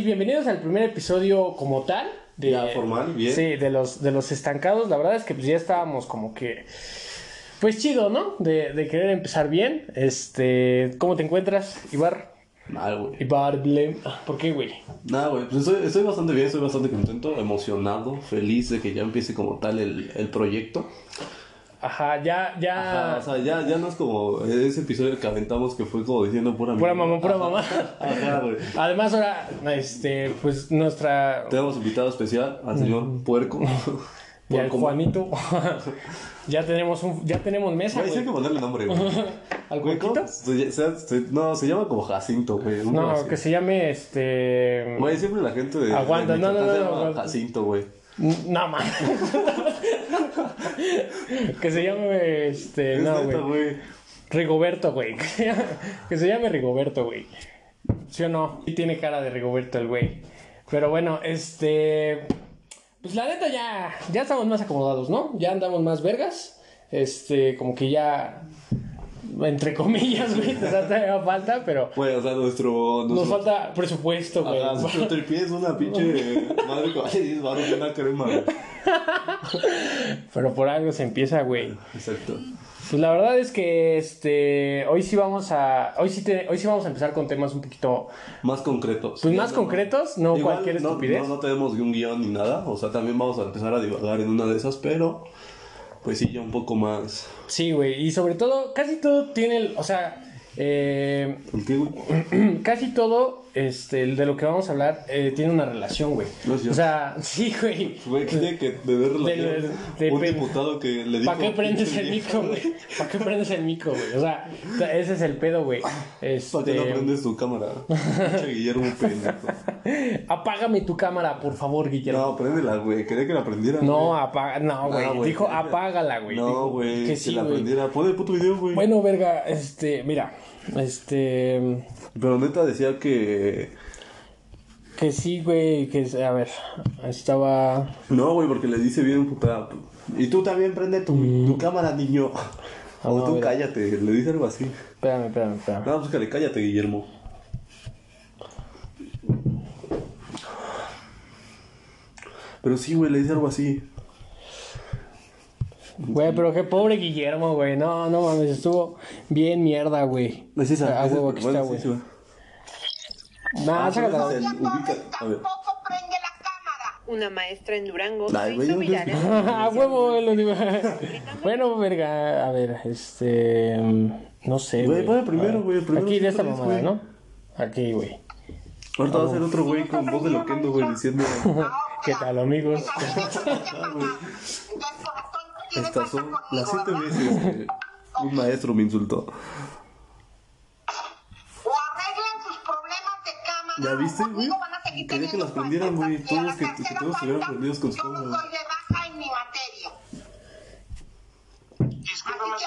sí, bienvenidos al primer episodio como tal. De, Ya, formal, bien. Sí, de los, de los estancados. La verdad es que pues ya estábamos como que... Pues chido, ¿no? De, de querer empezar bien. Este, ¿cómo te encuentras, Ibar? Nada, güey. Ibar Blem. Ah, ¿Por qué, güey? Nada, güey. Pues estoy, estoy bastante bien, estoy bastante contento, emocionado, feliz de que ya empiece como tal el, el proyecto. Ajá, ya, ya... Ajá, o sea, ya, ya no es como ese episodio que aventamos que fue como diciendo pura Pura mierda. mamá, pura mamá. Ajá, güey. Además ahora, este, pues nuestra... Tenemos invitado especial al señor Puerco. Y al. Juanito. ya tenemos un, ya tenemos mesa, Güey, hay que ponerle nombre, güey. ¿Al Güey, ¿cómo? Juanito? Se- se- se- no, se llama como Jacinto, güey. No, que se llame este... Güey, siempre la gente de. Aguanta, de no, no, no, no. Jacinto, güey. No mames. que se llame este. Es No, güey. Rigoberto, güey. Que se llame- Rigoberto, güey. ¿Sí o no? Sí tiene cara de Rigoberto el güey. Pero bueno, este. Pues la neta ya. Ya estamos más acomodados, ¿no? Ya andamos más vergas. Este, como que ya. Entre comillas, güey. O sea, todavía falta, pero. Güey, o sea, nuestro. Nos nuestro falta presupuesto, güey. Ajá, nuestro tripié es una pinche madre que vale 10 baros y una crema, güey. Pero por algo se empieza, güey. Exacto. Pues la verdad es que este hoy sí vamos a hoy sí te- hoy sí vamos a empezar con temas un poquito Más concretos. pues más no- concretos, no Igual cualquier no- estupidez. No, no tenemos un guion ni nada. O sea, también vamos a empezar a divagar en una de esas, pero. Pues sí, ya un poco más. Sí, güey, y sobre todo casi todo tiene, el- o sea, eh, ¿El qué, güey? casi todo este de lo que vamos a hablar eh, tiene una relación, güey. No es o sea, sí, güey. Güey, tiene que relación. De- de- un diputado que le dijo. ¿Para qué prendes el micro, güey? ¿Para qué prendes el micro, güey? O sea, ese es el pedo, güey. ¿Para qué no Este, prendes tu cámara? Guillermo pendejo. apágame tu cámara, por favor, Guillermo. No, préndela, güey. Quería que la prendiera. No, apaga, no, güey. No, güey, Dijo, apágala, güey. No, güey. Que Que, sí, la güey. prendiera. Pon el puto video, güey. Bueno, verga, este, mira, este, Pero neta decía que. que sí, güey, que, a ver, estaba, No, güey, porque le dice bien puta. Y tú también prende tu, tu cámara, niño. O Mm. no, tú cállate, le dice algo así. espérame, espérame, espérame. No, búscale, cállate, Guillermo. Pero sí, güey, le dice algo así. Güey, pero qué pobre Guillermo, güey, no, no mames, estuvo bien mierda, güey. Es esa. Ah, es huevo, aquí bueno, está, sí, güey. sí, Nah, Ah, sácatela. pero ese es el- ubica- a ver. Tampoco prende la cámara. Una maestra en Durango se hizo viral. huevo, lo digo. Bueno, verga, a ver, este, no sé, Güey, güey. primero, güey, Aquí de esta mamada. ¿no? Aquí, güey. Ahorita va a ser otro güey con voz de loquendo, güey, diciendo. ¿Qué tal, amigos? Estas son las siete veces que un maestro me insultó. O arreglan sus problemas de cámara. ¿Ya viste, conmigo güey? Quería que las prendieran, güey, todos que- que todos estuvieran prendidos con su yo no cámara. soy de baja en mi materia. Problemas.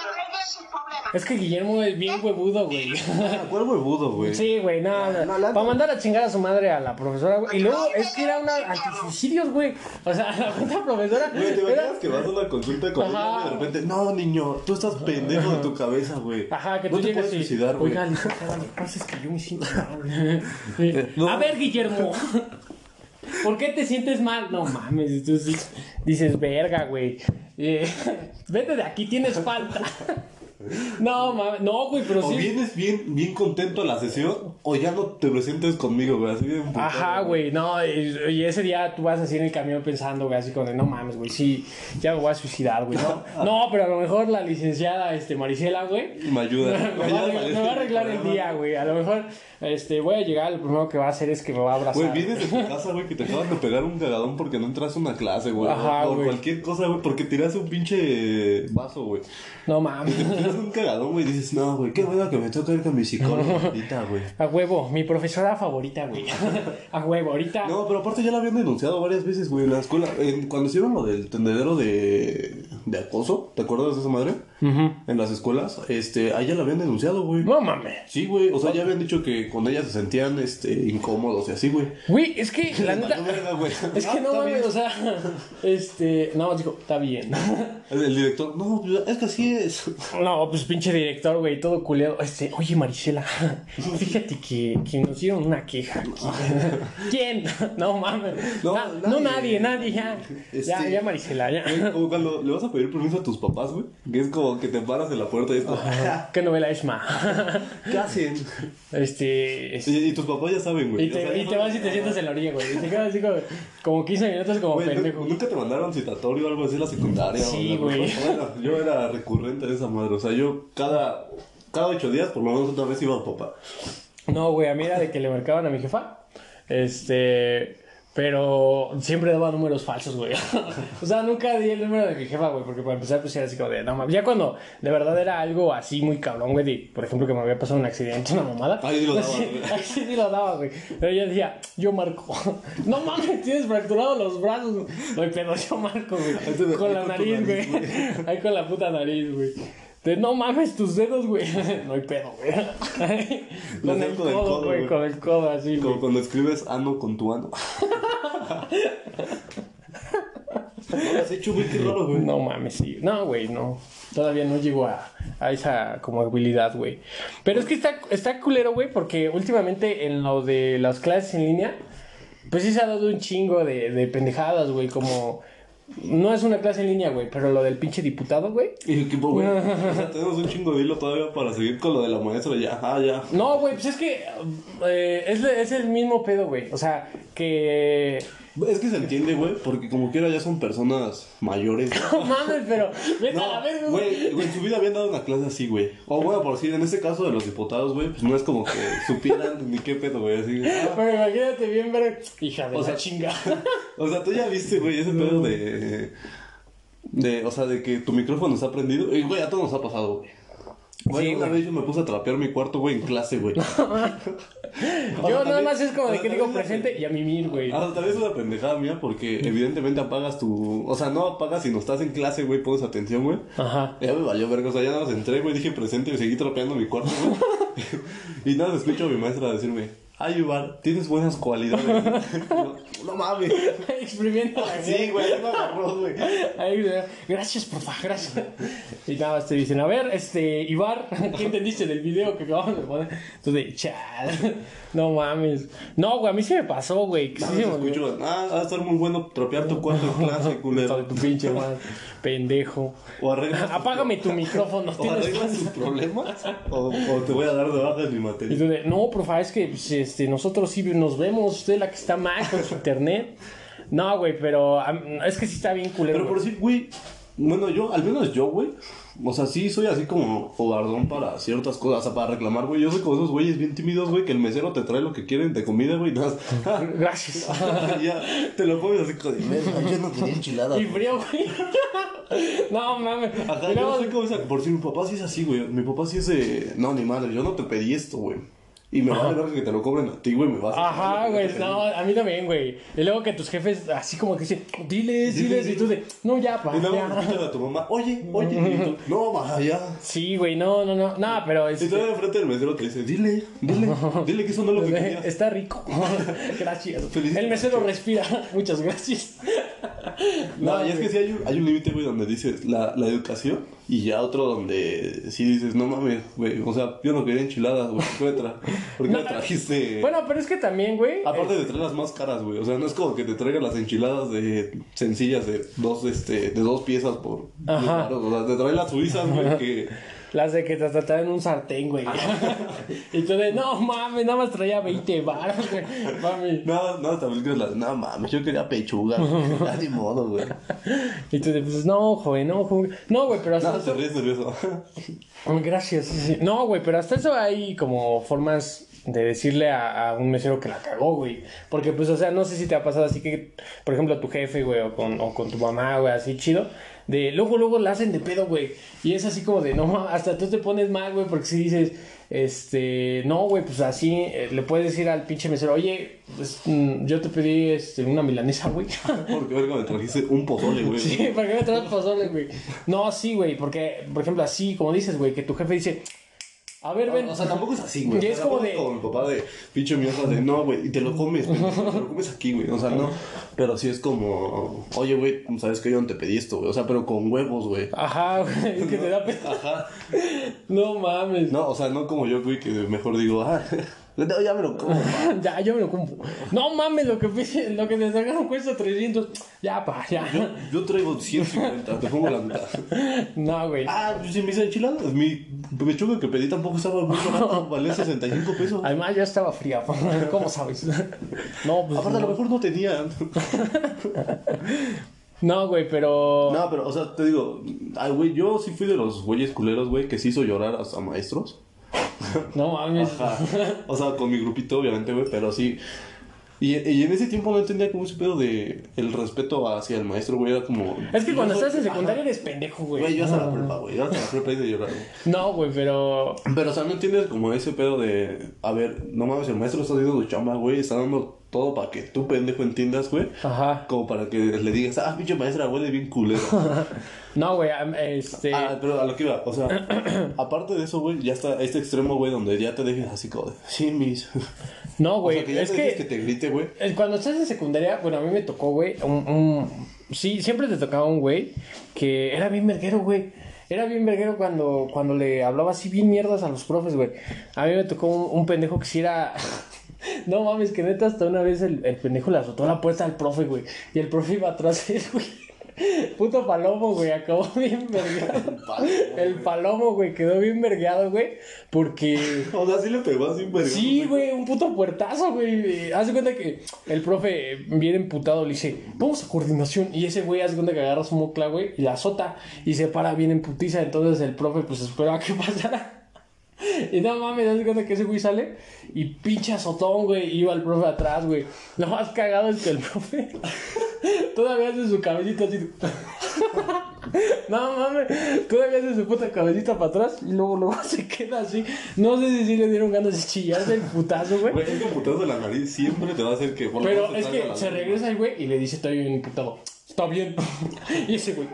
Es que Guillermo es bien huevudo, güey. ¿Cuál huevudo, güey? Sí, güey, no, no, la- para mandar a chingar a su madre a la profesora, güey. Y luego es que era una antisuicidios, güey. O sea, la puta profesora. Güey, ¿te era- que vas a una consulta con ella y de repente, no, niño, tú estás pendejo de tu cabeza, güey. Ajá, que no tú te llegas puedes y. suicidar, güey. Oiga, lo que pasa es que yo me siento mal. Sí. no. A ver, Guillermo. ¿Por qué te sientes mal? No mames, sí dices, verga, güey. Eh, vete de aquí, tienes falta. No, mames, no, güey, pero O sí. vienes bien, bien contento a la sesión, o ya no te presentes conmigo, güey. Así bien emputado, Ajá, güey, no, y, y ese día tú vas así en el camión pensando, güey, así como de, no mames, güey, sí, ya me voy a suicidar, güey, no, no, pero a lo mejor la licenciada, este, Marisela, güey, Me ayuda. me va, a arreglar- me va a arreglar el día, güey, a lo mejor, este, voy a llegar, lo primero que va a hacer es que me va a abrazar. Güey, vienes de tu casa, güey, que te acaban de pegar un cagadón porque no entraste a una clase, güey. Ajá, o por cualquier cosa, güey, porque tiraste un pinche vaso, güey. No mames. Un cagadón, güey. Dices, no, güey, qué bueno que me toca ir con mi psicólogo ahorita, güey. A huevo, mi profesora favorita, güey. A huevo, ahorita. No, pero aparte ya la habían denunciado varias veces, güey, en la escuela. En- cuando hicieron lo del tendedero de, de acoso, ¿te acuerdas de esa madre? En las escuelas, este, a ella la habían denunciado, güey. No mames. Sí, güey, o sea, ya habían dicho que con ella se sentían, este, incómodos y así, güey. Güey, es que la neta. Es que Ah, no mames, o sea, este, nada más dijo, está bien. El, director, no, pues, es que así es. No, pues pinche director, güey, todo culeado. Este, oye Marisela, fíjate que, que nos dieron una queja aquí. ¿Quién? No mames. No, Ah, No, nadie. nadie, nadie, ya. Ya, Este- ya Marisela, ya. Como cuando le vas a pedir permiso a tus papás, güey. Que es como que te paras en la puerta y es como, ¿Qué novela es ma? ¿qué hacen? Este. es- Y, y tus papás ya saben, güey. Y O sea, te, y te vas y te sientas en la orilla, güey. Y te quedas así como, como 15 minutos como Güey, ¿nu- pendejo. ¿Nunca te mandaron citatorio o algo así en la secundaria? Sí, o la- güey. Bueno, yo era recurrente de esa madre. O sea, yo cada, cada ocho días, por lo menos otra vez iba a papá. No, güey, a mí era de que le marcaban a mi jefa. Este. Pero siempre daba números falsos, güey. o sea, nunca di el número de mi jefa, güey, porque para empezar, pues era así como de, no mames. Ya cuando de verdad era algo así muy cabrón, güey, de, por ejemplo, que me había pasado un accidente, una mamada. Ahí sí lo dabas, Sí, güey. ahí sí, lo daba, güey. Pero yo decía, yo marco. no mames, tienes fracturado los brazos. Hay pedo, yo marco, güey. Con la nariz, güey. Ahí con la puta nariz, güey. De no mames tus dedos, güey. No hay pedo, güey. Lo con el con el codo, güey. güey. Con el codo así, Como güey. cuando escribes ano con tu ano. ¿No lo has hecho, güey? Qué raro, güey. No mames, sí. No, güey, no. Todavía no llego a, a esa como habilidad, güey. Pero es que está, está culero, güey, porque últimamente en lo de las clases en línea, pues sí se ha dado un chingo de, de pendejadas, güey, como... No es una clase en línea, güey, pero lo del pinche diputado, güey. Y el equipo, güey. O sea, tenemos un chingo de hilo todavía para seguir con lo de la maestra. Ya, ah, ya. No, güey, pues es que eh, es, es el mismo pedo, güey. O sea, que... Es que se entiende, güey, porque como quiera ya son personas mayores. No mames, pero... Vete a la verga, güey. güey, en su vida habían dado una clase así, güey. O bueno, por decir, en este caso de los diputados, güey, pues no es como que supieran ni qué pedo, güey, así. ah. Pero imagínate bien ver... Hija de O la sea, chinga. O sea, tú ya viste, güey, ese pedo de. De, o sea, de que tu micrófono está prendido. Y, güey, a todos nos ha pasado, güey. Güey, Sí, una güey. vez yo me puse a trapear mi cuarto, güey, en clase, güey. Yo nada más es como de que digo presente y a mimir, güey. Ah, tal vez es una pendejada mía porque evidentemente apagas tu... O sea, no apagas si no estás en clase, güey, pones atención, güey. Ajá. Ya me valió verga, o sea, ya nada más entré, güey, dije presente y seguí trapeando mi cuarto, güey. y nada, más escucho a mi maestra decirme, ay, Iván, tienes buenas cualidades. Yo, no mames. Exprimiendo Sí, güey, me agarró, güey. Gracias, porfa, gracias. Y nada más te dicen, a ver, este, Ibar, ¿qué entendiste del video que acabamos de poner? Entonces, chal, no mames. No, güey, a mí sí me pasó, güey. sí se me escucho, ah, va a estar muy bueno tropear tu cuarto en clase, de culero. tu pinche madre, pendejo. O arreglas, Apágame tu micrófono, o arreglas tus problemas, o, o te voy a dar de baja en mi materia. de, no, porfa, es que pues, este, nosotros sí nos vemos, usted es la que está mal con su internet. No, güey, pero es que sí está bien culero. Pero por decir, güey, bueno, yo, al menos yo, güey, o sea, sí soy así como cobardón para ciertas cosas, o sea, para reclamar, güey. Yo soy como esos güeyes bien tímidos, güey, que el mesero te trae lo que quieren de comida, güey, nada Gracias. ya, te lo comes así "Verga, yo no quería enchilada. y frío, güey. no, mames. Ajá, Y yo luego- soy como esa, por si mi papá sí es así, güey, mi papá sí es de, no, ni madre, yo no te pedí esto, güey. Y me va a ver que te lo cobren a ti, güey, me vas a Ajá, güey, no, a mí también, güey. Y luego que tus jefes así como que dicen, diles, diles, y tú de, no, ya, pa, Y luego ya. a tu mamá, oye, oye, y tú, no, ma, ya. Sí, güey, no, no, no, no, pero Y es, todavía enfrente del mesero te dice, dile, dile, dile que eso no es lo que querías. está rico. gracias. El mesero respira, muchas gracias. No, y es que sí hay un, hay un límite, güey, donde dices la, la educación y ya otro donde sí dices, no mames, güey, o sea, yo no quería enchiladas, güey, ¿por qué me, tra ¿por qué me No, trajiste? Bueno, pero es que también, güey. Aparte eh, de traer las más caras, güey, o sea, no es como que te traigan las enchiladas de sencillas de dos, este, de dos piezas por Ajá. o sea, te traen las suizas, güey, que... Las de que te trataban un sartén, güey. y tú de, no mames, nada más traía 20 baros, güey. Mami. Nada, nada, también que las, no mames, yo quería pechuga, güey, ya ni modo, güey. Y tú de, pues no, joven, no, joven. No, güey, pero hasta Nada, te eso. ríes nervioso. Gracias. sí. No, güey, pero hasta eso hay como formas de decirle a, a un mesero que la cagó, güey. Porque, pues, o sea, no sé si te ha pasado así que, por ejemplo, a tu jefe, güey, o con, o con tu mamá, güey, así chido. De luego, luego la hacen de pedo, güey. Y es así como de, no, hasta tú te pones mal, güey, porque si dices, este, no, güey, pues así, eh, le puedes decir al pinche mesero, oye, pues, mm, yo te pedí, este, una milanesa, güey. Porque verga me trajiste un pozole, güey. Sí, ¿para qué me traes pozole, güey? No, sí, güey, porque, por ejemplo, así, como dices, güey, que tu jefe dice, a ver, ven. O sea, tampoco es así, güey. Y O es como de- Como mi papá de pinche mierda de no, güey, y te lo comes, güey. Te lo comes aquí, güey. O sea, no. Pero sí es como, oye, güey, sabes que yo no te pedí esto, güey. O sea, pero con huevos, güey. Ajá, güey, es que te da pena. Ajá. No mames. No, o sea, no como yo, güey, que mejor digo, ah, no, ya me lo como. Ya, yo me lo compro. No mames, lo que, lo que te sacaron cuesta 300. Ya, pa, ya. Yo, yo traigo 150, te pongo la mitad. No, güey. Ah, pues si me hice enchiladas. Mi pechuga que pedí tampoco estaba muy barata, valía 65 pesos. Además, ya estaba fría. ¿Cómo sabes? No, pues. Aparte, a lo mejor no tenía. No, güey, pero. No, pero, o sea, te digo, ay, güey, yo sí fui de los güeyes culeros, güey, que sí hizo llorar hasta maestros. No mames. O sea, con mi grupito, obviamente, güey, pero sí. Y, y en ese tiempo no entendía como ese pedo de el respeto hacia el maestro, güey, era como... Es que cuando estás en secundaria Ajá. eres pendejo, güey. Güey, yo hasta la prepa, güey, yo hasta la prepa hice de llorar, güey. No, güey, pero. Pero, o sea, no entiendes como ese pedo de... A ver, no mames, el maestro está haciendo su chamba, güey, está dando todo para que tú, pendejo, entiendas, güey. Ajá. Como para que le digas, ah, pinche maestra, huele bien culero. No, güey, este. Ah, pero a lo que iba, o sea, aparte de eso, güey, ya está este extremo, güey, donde ya te dejes así como de, sí, mis. no, O güey, sea, que ya es te que que. te grite, güey. eh, Cuando estás en secundaria, bueno, a mí me tocó, güey, un, un- Sí, siempre te tocaba un güey que era bien verguero, güey. Era bien verguero cuando, cuando le hablaba así bien mierdas a los profes, güey. A mí me tocó un, un pendejo que sí era... No mames, que neta hasta una vez el, el pendejo le azotó la puerta al profe, güey. Y el profe iba atrás de él, güey. Puto palomo, güey, acabó bien vergueado. El palomo, güey, quedó bien vergueado, güey. Porque... O sea, sí le pegó así, güey. Sí, güey, un puto puertazo, güey. Haz de cuenta que el profe bien emputado le dice, vamos a coordinación. Y ese güey hace cuenta que agarra su mocla, güey, y la azota y se para bien en putiza. Entonces el profe pues esperaba que pasara. Y no mames, de cuenta que ese güey sale y pinche azotón, güey. Iba el profe atrás, güey. Lo más cagado es que el profe todavía hace su cabellita así. No mames, todavía hace su puta cabecita para atrás y luego, luego se queda así. No sé si sí le dieron ganas de chillarse el putazo, güey. Güey, que putazo de la nariz siempre te va a hacer que... por Pero es que se regresa el güey y le dice, estoy bien imputado. Está bien. y ese güey.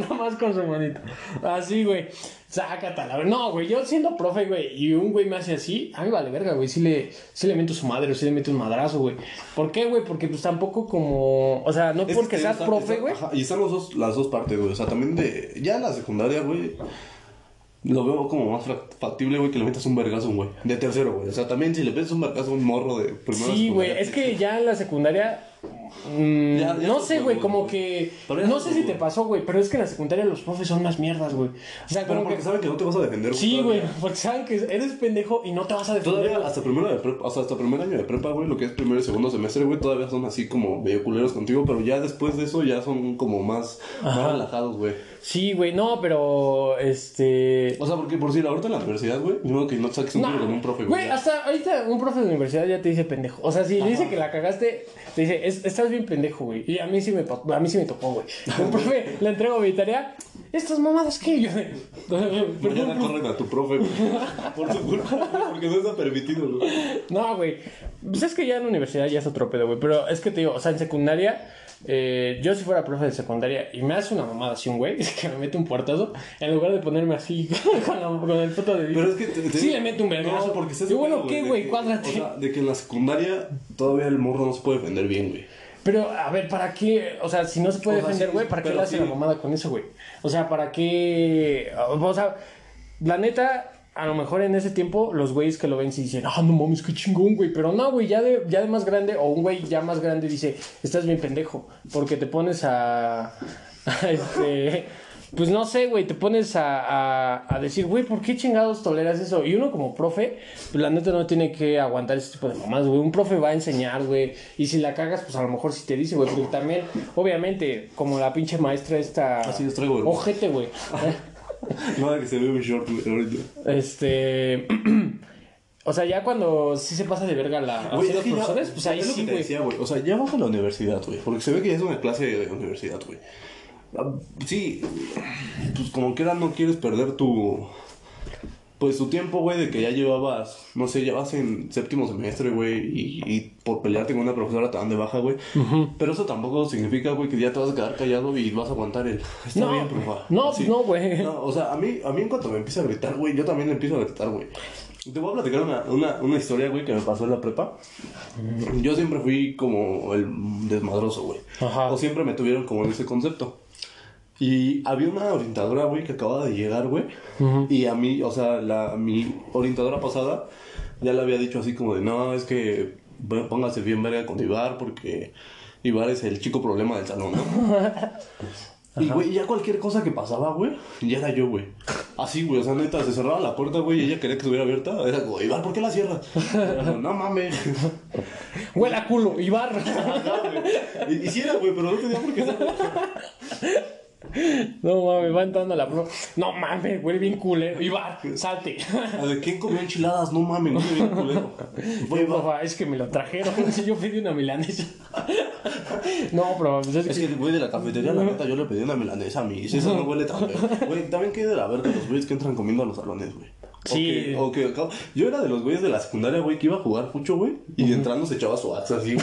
Nada más con su manito. Así, güey. Sácatela. No, güey. Yo siendo profe, güey, y un güey me hace así, a mí vale verga, güey. Sí le, sí le meto su madre o sí le meto un madrazo, güey. ¿Por qué, güey? Porque pues tampoco como. O sea, no Es porque que seas está- profe, güey. Y están los dos, las dos partes, güey. O sea, también de... Ya en la secundaria, güey... Lo veo como más fac- factible, güey, que le metas un vergazo a un güey. De tercero, güey. O sea, también si le metes un vergazo a un morro de primero. Sí, güey, es que ya en la secundaria. Mm, Ya- ya no sé, güey, como güey. que. No sé si te pasó, güey, pero es que en la secundaria los profes son más mierdas, güey. O sea, Pero como porque que. saben que no te vas a defender. Sí, todavía. güey, porque saben que eres pendejo y no te vas a defender. Todavía hasta primero de prepa, o sea, hasta primer año de prepa, güey, lo que es primero y segundo semestre, güey, todavía son así como medio culeros contigo, pero ya después de eso ya son como más, más relajados, güey. Sí, güey, no, pero. Este. O sea, porque por si ahorita en la universidad, güey, modo que no te saques un No, con un profe, Güey, güey. hasta ahorita un profe de universidad ya te dice pendejo. O sea, si le dice que la cagaste, te dice, "Es- estás bien pendejo, güey. Y a mí sí me, a mí sí me tocó, güey. Un profe le entrego mi tarea. Estas mamadas que yo. Mañana corren a tu profe, güey. Por su culpa, porque no está permitido, güey. No, güey. Pues es que ya en la universidad ya es otro pedo, güey. Pero es que te digo, o sea, en secundaria, eh, yo si fuera profe de secundaria y me hace una mamada así un güey, es que me mete un puertazo, en lugar de ponerme así con, la- con el foto de Pero es que te, te- Sí le mete un vergazo. No, porque Y bueno, ¿qué, güey? Cuádrate. O sea, de que en la secundaria todavía el morro no se puede defender bien, güey. Pero, a ver, ¿para qué? O sea, si no se puede O sea, defender, sí, güey, ¿para qué le hace sí. la mamada con eso, güey? O sea, ¿para qué? O sea, la neta, a lo mejor en ese tiempo, los güeyes que lo ven sí dicen, ah, no mames, qué chingón, güey. Pero no, güey, ya de, ya de más grande, o un güey ya más grande dice, estás bien pendejo, porque te pones a. a este. Pues no sé, güey, te pones a, a, a decir, güey, ¿por qué chingados toleras eso? Y uno como profe, pues la neta no tiene que aguantar ese tipo de mamadas, güey. Un profe va a enseñar, güey. Y si la cagas, pues a lo mejor sí te dice, güey. Porque también, obviamente, como la pinche maestra esta... Así es, traigo, güey. Ojete, güey. Nada que se ve un short, güey, ahorita. Este. O sea, ya cuando sí se pasa de verga la, los ya- profesores, pues ahí es lo sí, güey. O sea, ya vas a la universidad, güey. Porque se ve que ya es una clase de universidad, güey. Sí, pues como quiera no quieres perder tu... Pues tu tiempo, güey, de que ya llevabas, no sé, ya vas en séptimo semestre, güey, y, y por pelearte con una profesora te dan de baja, güey. Pero eso tampoco significa, güey, que ya te vas a quedar callado y vas a aguantar el... Está No, bien, profa. no, no, güey. No, o sea, a mí, a mí en cuanto me empieza a gritar, güey, yo también le empiezo a gritar, güey. Te voy a platicar una, una, una historia, güey, que me pasó en la prepa. Yo siempre fui como el desmadroso, güey. Ajá. O siempre me tuvieron como en ese concepto. Y había una orientadora, güey, que acababa de llegar, güey. Y a mí, o sea, la, mi orientadora pasada ya le había dicho así como de, no, es que póngase bien verga con Ibar porque Ibar es el chico problema del salón, ¿no? Y, güey, ya cualquier cosa que pasaba, güey, ya era yo, güey. Así, güey, o sea, neta, se cerraba la puerta, güey, y ella quería que estuviera abierta. Era como, Ibar, ¿por qué la cierras? No mames. Huele a culo, Ibar. Y, y sí era, güey, pero no tenía por qué. No mames, va entrando la pro. No mames, huele bien culero. Ibar, salte. A ver, ¿quién comió enchiladas? No mames, me bien culero. Güey. Porfa, es que me lo trajeron. Si yo pedí una milanesa. No, pero pues es Es que. que, güey, de la cafetería, la neta, yo le pedí una milanesa a mí. Si eso no huele tan feo. Güey, también que de la verga los güeyes que entran comiendo a los salones, güey. Sí. que- O que, acabo- yo era de los güeyes de la secundaria, güey, que iba a jugar mucho, güey. Y entrando se echaba su axe así.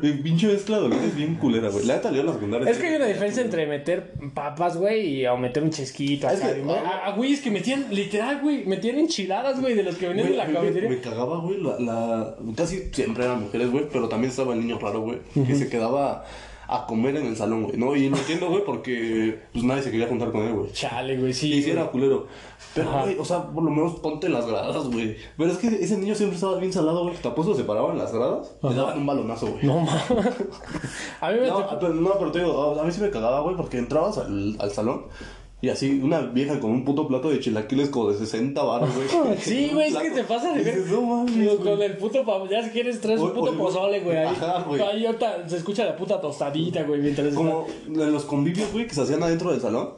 Y pinche mezcla de olores bien culera, güey. La neta, en la secundaria. Es que hay una diferencia entre meter papas, güey, y o meter un chesquito. Es acá, que- güey. a, a güeyes que metían, literal, güey, metían enchiladas, güey, de los que venían Güey, de la mí me- cafetería. Me, cagaba, güey, la, la... Casi siempre eran mujeres, güey, pero también estaba el niño raro, güey, que se quedaba a comer en el salón, güey, ¿no? Y no entiendo, güey, porque pues nadie se quería juntar con él, güey. Chale, güey, sí. Y sí era culero. Pero, güey, o sea, por lo menos ponte las gradas, güey. Pero es que ese niño siempre estaba bien salado, güey. Te apuesto se paraban en las gradas, le daban un balonazo, güey. No mames. A mí me No, pero, no, pero te digo, a a mí sí me cagaba, güey, porque entrabas al, al salón y así una vieja con un puto plato de chilaquiles como de 60 baros, güey. Sí, güey, es que se pasa de ver. No mames. Con el puto pa- ya si quieres traes un puto pozole, güey. Ahí, Ajá, güey. ahí ahorita se escucha la puta tostadita, güey, mientras Como en los convivios, güey, que se hacían adentro del salón.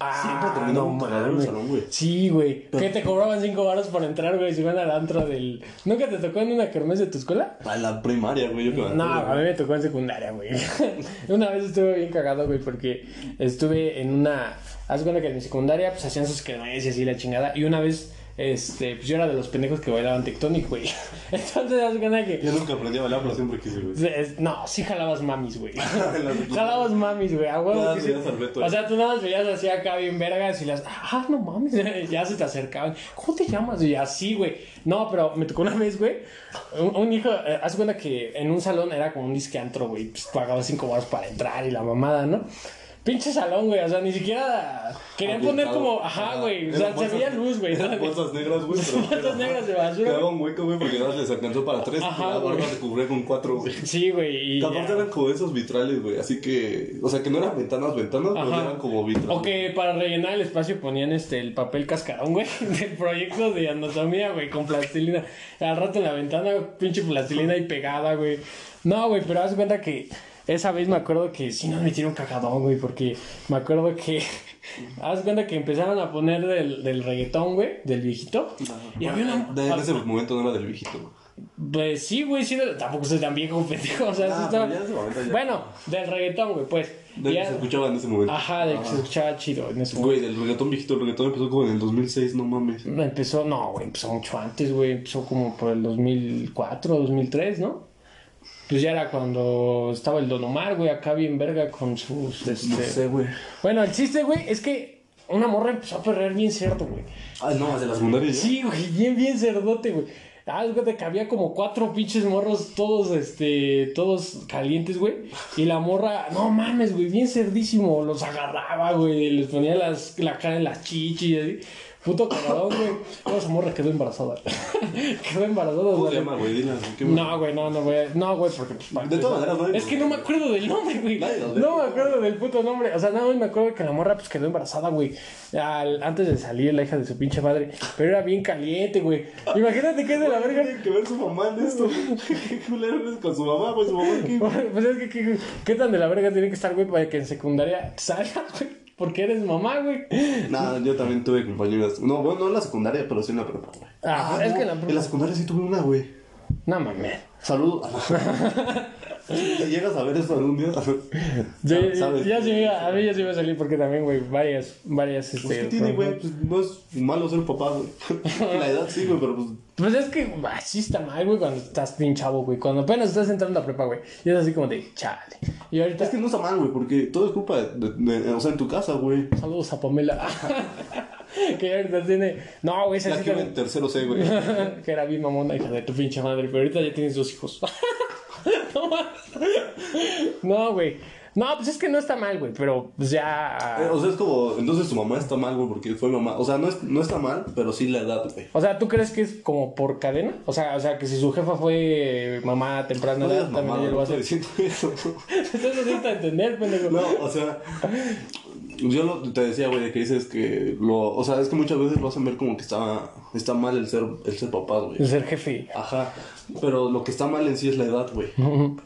Ah, Siempre terminaba un cagadero el salón, güey. Sí, güey. Que te cobraban 5 baros por entrar, güey, si van al antro del. ¿Nunca te tocó en una kermés de tu escuela? A la primaria, güey, yo que No, a mí me tocó en secundaria, güey. una vez estuve bien cagado, güey, porque estuve en una. Haz cuenta que en mi secundaria, pues hacían sus kermés y la chingada. Y una vez, este, pues yo era de los pendejos que bailaban Tectonic, güey. Entonces, haz cuenta que. Yo nunca aprendí a bailar, pero siempre quise, güey. Es- No, sí jalabas mamis, güey. Jalabas mamis, güey. A huevo Ya, que sí. O sea, tú nada más veías así acá bien vergas y las. Ah, no mames. Ya se te acercaban. ¿Cómo te llamas? Y así, güey. No, pero me tocó una vez, güey. Un, un hijo. Eh, haz cuenta que en un salón era como un disque antro, güey. Pues pagaba cinco baros para entrar y la mamada, ¿no? Pinche salón, güey. O sea, ni siquiera. Querían poner como. Ajá, güey. O sea, se veía luz, güey. Bolsas negras, güey. Bolsas negras de basura. Quedaba un hueco, güey, porque nada les alcanzó para tres. Ajá, y la barba güey. se cubría con cuatro, güey. Sí, güey. Y. Aparte eran como esos vitrales, güey. Así que, o sea, que no eran ventanas, ventanas, pero eran como vitrales. O que para rellenar el espacio ponían este el papel cascarón, güey, del proyecto de anatomía, güey, con plastilina. Al rato en la ventana, pinche plastilina ahí pegada, güey. No, güey, pero haz cuenta que esa vez me acuerdo que sí nos metieron cagadón, güey, porque me acuerdo que. Haz cuenta que empezaron a poner del, del reggaetón, güey, del viejito. Y había una. De- en ese momento no era del viejito, güey. Pues sí, güey, sí, tampoco soy tan viejo, pendejo. O sea, sí Ah, estaba- momento. Bueno, del reggaetón, güey, pues. Del Ya- que se escuchaba en ese momento. Ajá, del que se escuchaba chido en ese momento. Güey, del reggaetón viejito. El reggaetón empezó como en el 2006, no mames. Empezó, no, güey, empezó mucho antes, güey. Empezó como por el 2004, 2003, ¿no? Pues ya era cuando estaba el Don Omar, güey, acá bien verga con sus, este... No sé, güey. Bueno, el chiste, güey, es que una morra empezó a perrear bien cerdo, güey. Ah, no, de la secundaria. ya. Sí, güey, bien, bien cerdote, güey. Ah, es cuenta que había como cuatro pinches morros, todos, este, todos calientes, güey. Y la morra, no mames, güey, bien cerdísimo. Los agarraba, güey, les ponía las, la cara en las chichis y así. Puto cagadón, güey. Toda esa morra quedó embarazada. quedó embarazada, ¿Cómo güey. se llama, No, güey, no, no, güey. No, güey, porque. pues, De todas maneras, no hay- Es que no me acuerdo del nombre, güey. Nadie lo ve. No me acuerdo del puto nombre. O sea, nada más me acuerdo que la morra pues quedó embarazada, güey. Al- Antes de salir la hija de su pinche madre. Pero era bien caliente, güey. Imagínate que es de la ¿Qué verga. tiene que ver su mamá en esto? ¿Qué culero es con su mamá, güey? Su mamá, ¿qué? Pues es que, ¿qué, qué tan de la verga tiene que estar, güey, para que en secundaria salgas, güey? Porque eres mamá, güey. Nah, yo también tuve compañeras. No, bueno, no en la secundaria, pero sí en la prepa, güey. Ah, es no, que en la prepa- En la secundaria sí tuve una, güey. No mames. Saludos. ¿Te llegas a ver eso algún día? Ya, ¿Sabes? ya iba- a mí ya se me iba a salir porque también, güey, varias, varias, este... Pues, ¿qué tiene, güey? Pues no es malo ser papá, güey. La edad sí, güey, pero pues... Pues es que así está mal, güey, cuando estás bien chavo, güey. Cuando apenas estás entrando a prepa, güey. Y es así como de, chale. Y ahorita, Es que no está mal, güey, porque todo es culpa de, de- de- O sea, en tu casa, güey. saludos a Pamela. que ahorita tiene... No, güey, esa sí que en tercero C, güey. que era bien mamona, hija de tu pinche madre, pero ahorita ya tienes dos hijos. No, no, güey. No, pues es que no está mal, güey, pero pues Eh, ya. O sea, es como... Entonces tu mamá está mal, güey, porque fue mamá. O sea, no, es, no está mal, pero sí la edad, güey. O sea, ¿tú crees que es como por cadena? O sea, o sea, que si su jefa fue mamá temprana No edad, digas también mamá, ella lo va a no hacer. diciendo eso. Entonces necesita entender, pendejo. No, o sea, yo lo- te decía, güey, de que dices que lo, o sea, es que muchas veces lo hacen ver como que está, está mal el ser, el ser papá, güey. El ser jefe. Ajá, pero lo que está mal en sí es la edad, güey.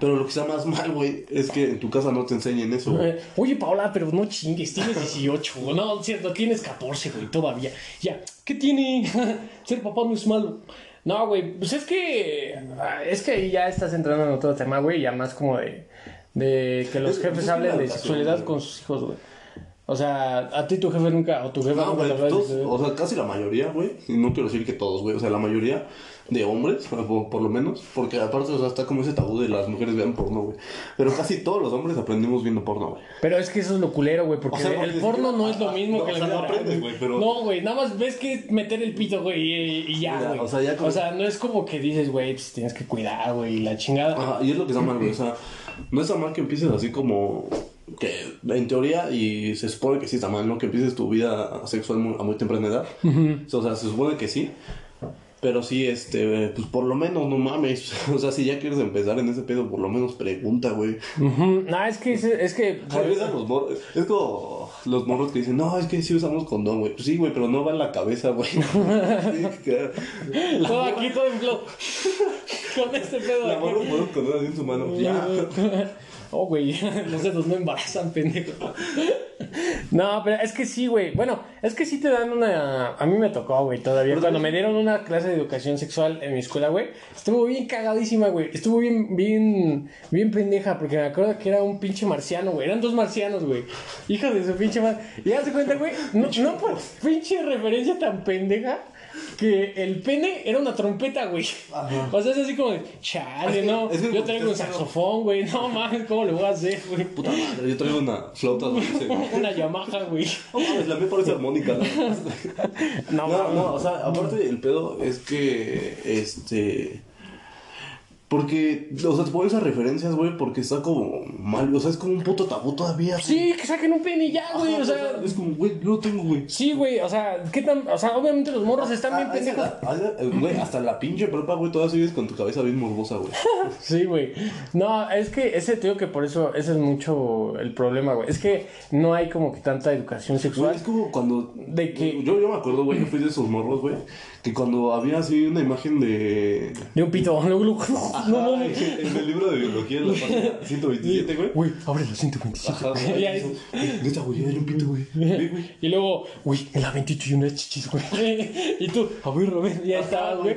Pero lo que está más mal, güey, es que en tu casa no te enseñen eso, güey. Eh, Oye, Paola, pero no chingues, tienes 18, güey. No, cierto, tienes 14, güey, todavía. Ya, ¿qué tiene? Ser papá no es malo. No, güey, pues es que. ah, Es que ahí ya estás entrando en otro tema, güey, ya más como de. De que los Es- jefes hablen de sexualidad con sus hijos, güey. O sea, a ti tu jefe nunca, o tu jefa No, nunca güey, todos, o sea, casi la mayoría, güey, y no quiero decir que todos, güey, o sea, la mayoría de hombres, por, por lo menos, porque aparte, o sea, está como ese tabú de las mujeres vean porno, güey. Pero casi todos los hombres aprendimos viendo porno, güey. Pero es que eso es lo culero, güey, porque, O sea, el porno no es lo mismo no, que o la sea, no aprendes, güey, pero- No, güey, nada más ves que es meter el pito, güey, y, y ya, güey. o sea, ya como- no es como que dices, güey, pues tienes que cuidar, güey, y la chingada. Ajá, y es lo que está mal, güey. O sea, no está mal que empieces así como. Que en teoría, y se supone que sí está mal, ¿no? Que empieces tu vida sexual muy- a muy temprana edad. O sea, se supone que sí. Pero sí, este, pues por lo menos no mames. O sea, si ya quieres empezar en ese pedo, por lo menos pregunta, güey. Ujú. No, es que, es, que... Regresan los morros. Es como los morros que dicen, no, es que sí usamos condón, güey. Pues sí, güey, pero no va en la cabeza, güey. La todo aquí, todo en flow. Con este pedo La pone un condón así en su mano. Ya. Oh, güey, los dedos no embarazan, pendejo. No, pero es que sí, güey. Bueno, es que sí te dan una. A mí me tocó, güey, todavía. Pero Cuando me dieron una clase de educación sexual en mi escuela, güey, estuvo bien cagadísima, güey. Estuvo bien, bien, bien pendeja, porque me acuerdo que era un pinche marciano, güey. Eran dos marcianos, güey. Hija de su pinche madre. Y ya se cuenta, güey, no, no por pinche referencia tan pendeja. Que el pene era una trompeta, güey. O sea, es así como de, chale, Es que- no. es que yo traigo un saxofón, güey. No mames, ¿cómo le voy a hacer, güey? Puta madre, yo traigo una flauta dulce, güey. Una Yamaha, güey. No mames, la mía parece armónica. No, ¿no? No, mames. no, o sea, aparte el pedo es que, este... Porque, o sea, te pongo esas referencias, güey, porque está como mal, o sea, es como un puto tabú todavía. güey. Sí, que saquen un pene y ya, güey. Ajá, O sea, es como, güey, yo lo tengo, güey. sí, güey. O sea, ¿qué tan.? O sea, obviamente los morros están bien Ah, pendejos. ah, esa- Güey, hasta la pinche prepa, güey, todavía sigues con tu cabeza bien morbosa, güey. Sí, güey. No, es que ese digo que por eso, ese es mucho el problema, güey. Es que no hay como que tanta educación Güey, sexual. es como cuando... De que- Yo, yo me acuerdo, güey, yo fui de esos morros, güey, que cuando había así una imagen de... De un pito. No, no. Ay, en el libro de biología, en la página 127, güey. Güey, abre la 127. Ajá, güey. eso. Neta, güey, hay un pito, güey. Ve, güey. y luego, güey, en la 28 y unas chichis, güey. Y tú, a ver, ver, ya estabas, güey.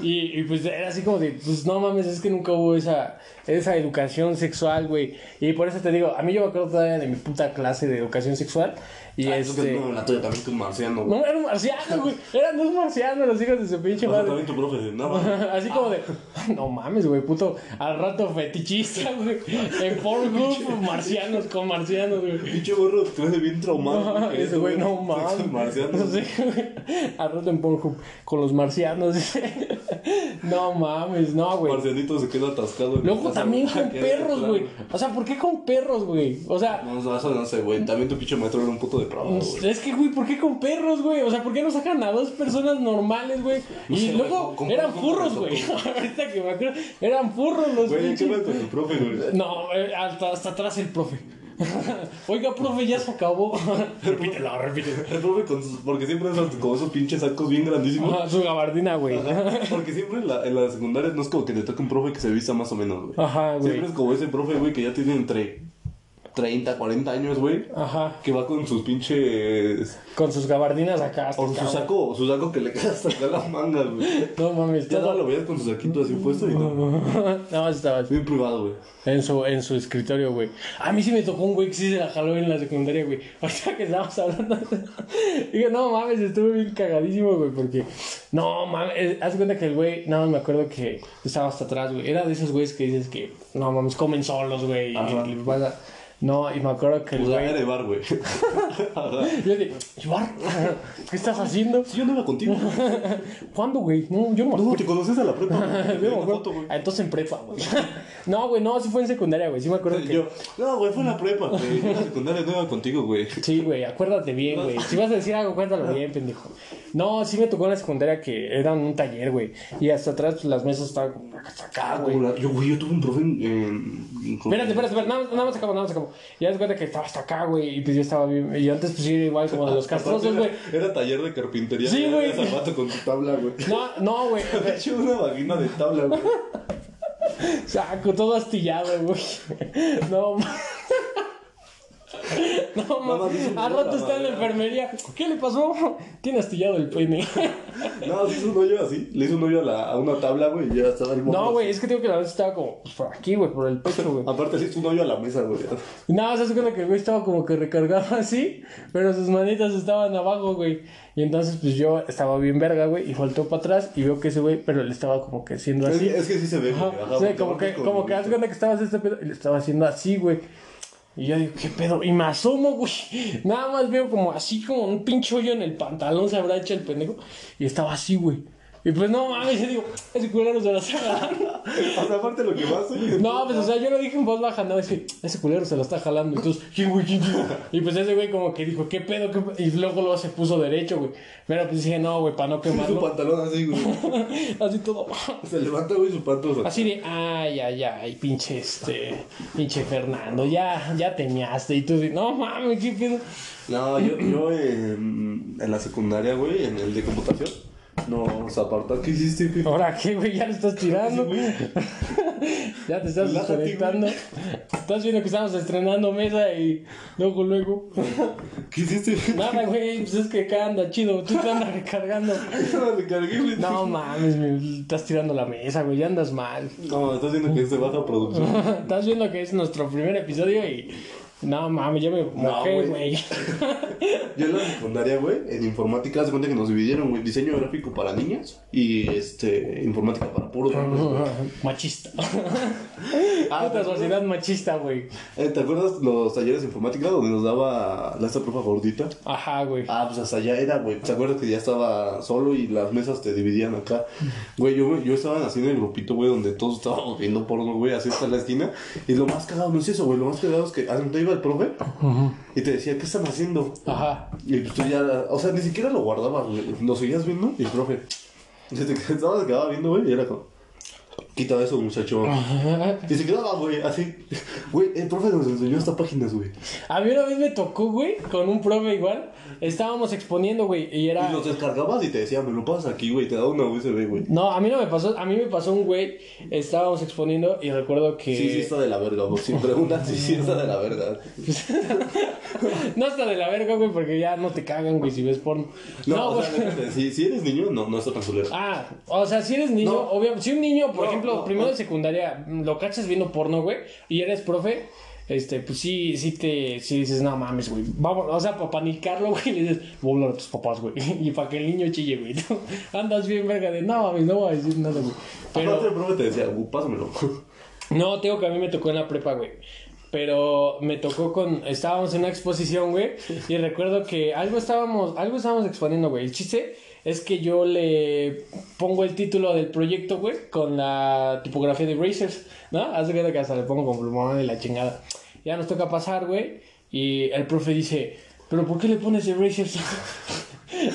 Y, y pues era así como de, pues no mames, es que nunca hubo esa, esa educación sexual, güey. Y por eso te digo, a mí yo me acuerdo todavía de mi puta clase de educación sexual. Y Ah, este. no, la tuya también que un marciano, güey. No, era un marciano, güey. Eran dos marcianos los hijos de su pinche O sea, madre. también tu profe de nada. Así como de, no mames, güey, puto, al rato fetichista, güey. En Pornhub, marcianos con marcianos, güey. Pinche gorro, te ves bien traumado. Ah, Ese güey, no mames. mames. Marciano. Sí, güey. Al rato en Pornhub con los marcianos. No mames, no, güey. Marcianito se queda atascado. casa, también con perros, güey. O sea, ¿por qué con perros, güey? O sea, No, no, eso no sé, güey. También tu pinche maestro era un puto güey. es que, güey, ¿por qué con perros, güey? O sea, ¿por qué no sacan a dos personas normales, güey? No Y sé, luego con- eran con- furros, con- güey. Ahorita que me acuerdo, eran furros los Güey, ¿qué con tu profe, güey? No, eh, hasta, hasta atrás el profe. Oiga, profe, ya se acabó. repítelo, repítelo. El profe con sus... Porque siempre esos, con esos pinches sacos bien grandísimos. Ajá, su gabardina, güey. Ajá, Porque siempre en la, en la secundaria no es como que te toque un profe que se vista más o menos, güey. Ajá, güey. Siempre es como ese profe, güey, que ya tiene entre 30, 40 años, güey. Ajá. Que va con sus pinches. Con sus gabardinas acá. hasta Con su saco, su saco que le queda hasta acá las mangas, güey. No mames, Ya no lo veías con su saquito así puesto y no. no, estaba Bien privado, güey. en su, en su escritorio, güey. A mí sí me tocó un güey que sí se la jaló en la secundaria, güey. Ahorita que estábamos hablando. Digo, no mames, estuve bien cagadísimo, güey, porque. No mames, eh, haz cuenta que el güey, nada más me acuerdo que estaba hasta atrás, güey. Era de esos güeyes que dices que, no mames, comen solos, güey. Y, les pasa- No, y me acuerdo que el sea, güey. era de bar, güey. Yo de, Ibar, ¿qué estás haciendo? Sí, yo no iba contigo. ¿Cuándo, güey? No, yo no me No, acuerdo. te conoces a la prepa. Yo Vi me acuerdo. foto, güey. Ah, entonces en prepa, güey. No, güey, no, sí fue en secundaria, güey. Sí me acuerdo que. Yo, no, güey, fue en la prepa, güey. En la secundaria no iba contigo, güey. Sí, güey, acuérdate bien, güey. Si vas a decir algo, cuéntalo bien, pendejo. No, sí me tocó en la secundaria que era un taller, güey. Y hasta atrás pues, las mesas estaban como hasta acá, güey. Yo, güey, yo tuve un profe en. en- Espérate, espérate, espérate, nada, más- nada más acabo, nada más acabo. Ya das cuenta que estaba hasta acá, güey, y pues yo estaba bien. Y antes, pues sí, era igual como de los castrosos, güey. Era, era taller de carpintería. Sí, Era güey. zapato con tu tabla, güey. No, no, güey. Me hecho una vagina de tabla, güey. Saco todo astillado, güey. No, No, Nada ma- más hizo un Al rato está en la enfermería. ¿Qué le pasó? Tiene astillado el pene. No, se hizo un hoyo así. Le hizo un hoyo a, la, a una tabla, güey, y ya estaba el No, güey, es que digo que la vez estaba como pues, por aquí, güey, por el pecho, güey. Aparte, le hizo un hoyo a la mesa, güey. Más se cuenta que el güey estaba como que recargado así, pero sus manitas estaban abajo, güey. Y entonces, pues yo estaba bien verga, güey, y faltó para atrás y veo que ese güey, pero le estaba como que haciendo así. es que sí se ve, güey. Ajá, o sea, porque como que, como que haz cuenta que estabas este pedo y le estaba haciendo así, güey. Y yo digo, ¿qué pedo? Y me asomo, güey. Nada más veo como así, como un pinche hoyo en el pantalón se habrá hecho el pendejo. Y estaba así, güey. Y pues no mames, yo digo, ese culero se la está jalando. O sea, aparte lo que más, güey. No, pues o sea, yo lo dije en voz baja, no, es que ese culero se la está jalando. Entonces, ¿quién, güey? ¿Quién, quién? Y pues ese güey como que dijo, ¿qué pedo? Y luego luego se puso derecho, güey. Pero pues dije, no, güey, para no Su quemarlo. pantalón así, güey. Así todo. Se levanta, güey, su pantalón. Así de, ay, ay, ay, pinche este, pinche Fernando, ya, ya te measte. Y tú, de, no mames, qué pedo. No, yo, yo en, en la secundaria, güey, en el de computación, nos apartó. ¿Qué hiciste, güey? Ahora qué, güey, ya lo estás tirando. ya te estás desconectando. Estás viendo que estamos estrenando mesa y luego, luego. ¿Qué hiciste? Nada, güey, pues es que acá anda chido, tú te andas recargando. No. No mames, me estás tirando la mesa, güey, ya andas mal. No, estás viendo que es de baja producción. Estás viendo que es nuestro primer episodio y. No mames, ya me mojé, güey. Yo en la secundaria, güey, en informática, se cuenta que nos dividieron, güey, diseño gráfico para niñas y este, informática para puros machista. Ah, Puta sociedad machista, güey. Eh, ¿Te acuerdas los talleres de informática donde nos daba la esta profa gordita? Ajá, güey. Ah, pues hasta allá era, güey. ¿Te acuerdas que ya estaba solo y las mesas te dividían acá? Güey, yo, yo estaba así en el grupito, güey, donde todos estábamos viendo porno, güey, así hasta la esquina. Y lo más cagado no es eso, güey. Lo más cagado es que iba el profe y te decía, ¿qué están haciendo? Ajá. Y tú ya, o sea, ni siquiera lo guardabas, güey. Lo seguías viendo y el profe, se te se quedaba viendo, güey, y era como, quita eso, muchacho. Y se quedaba, güey, así. Güey, el profe nos enseñó estas páginas, güey. A mí una vez me tocó, güey, con un profe igual. Estábamos exponiendo, güey, y era. Y los descargabas y te decía, me lo pasas aquí, güey, te da una USB, güey. No, a mí no me pasó, a mí me pasó un güey, estábamos exponiendo y recuerdo que... Sí, sí está de la verga, güey. Si preguntan, sí, sí está de la verga. no está de la verga, güey, porque ya no te cagan, güey, si ves porno. No, No, o sea, si, si eres niño, no, no está tan culero. Ah, o sea, si eres niño, No. obviamente, si un niño, por No, ejemplo, primero de secundaria, lo cachas viendo porno, güey, y eres profe, este, pues sí, sí te, sí dices, no mames, güey, vamos, o sea, para panicarlo, güey, le dices, voy a hablar a tus papás, güey, y para que el niño chille, güey, andas bien verga de, no mames, no voy a decir nada, güey, Aparte, pero, el profe te decía, "Gu, pásamelo. no, tengo que a mí me tocó en la prepa, güey. Pero me tocó con. Estábamos en una exposición, güey. Y recuerdo que algo estábamos. Algo estábamos exponiendo, güey. El chiste es que yo le pongo el título del proyecto, güey, con la tipografía de Brazers, ¿no? Hace cuenta que le pongo con plumón y la chingada. Ya nos toca pasar, güey. Y el profe dice, ¿pero por qué le pones de Brazers?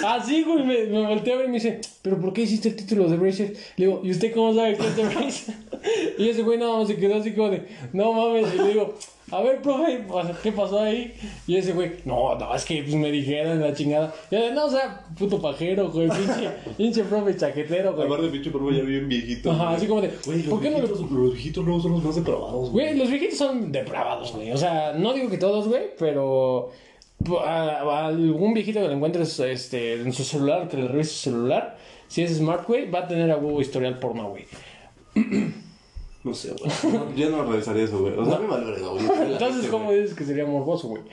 Ah, sí, güey, me, me volteé a ver y me dice, ¿pero por qué hiciste el título de Brazers? Le digo, ¿y usted cómo sabe que es de Brazers? Y ese güey nada más se quedó así como de, no mames. Y le digo, a ver, profe, ¿qué pasó ahí? Y ese güey, no, no, es que pues, me dijeron la chingada. Y yo no, o sea, puto pajero, güey, pinche, pinche profe chaquetero, güey. Aparte, pinche profe ya bien viejito. Ajá, güey. así como de, Güey, los ¿por qué no le los viejitos luego son los más depravados, güey. Güey, los viejitos son depravados, güey. O sea, no digo que todos, güey, pero a, a algún viejito que le encuentres este, en su celular, que le revise su celular, si es smart, güey, va a tener a huevo historial porno, güey. No sé, güey. No, yo no revisaría eso, güey. O sea, me verga, güey. Entonces, gente, ¿cómo güey. dices que sería morboso, güey?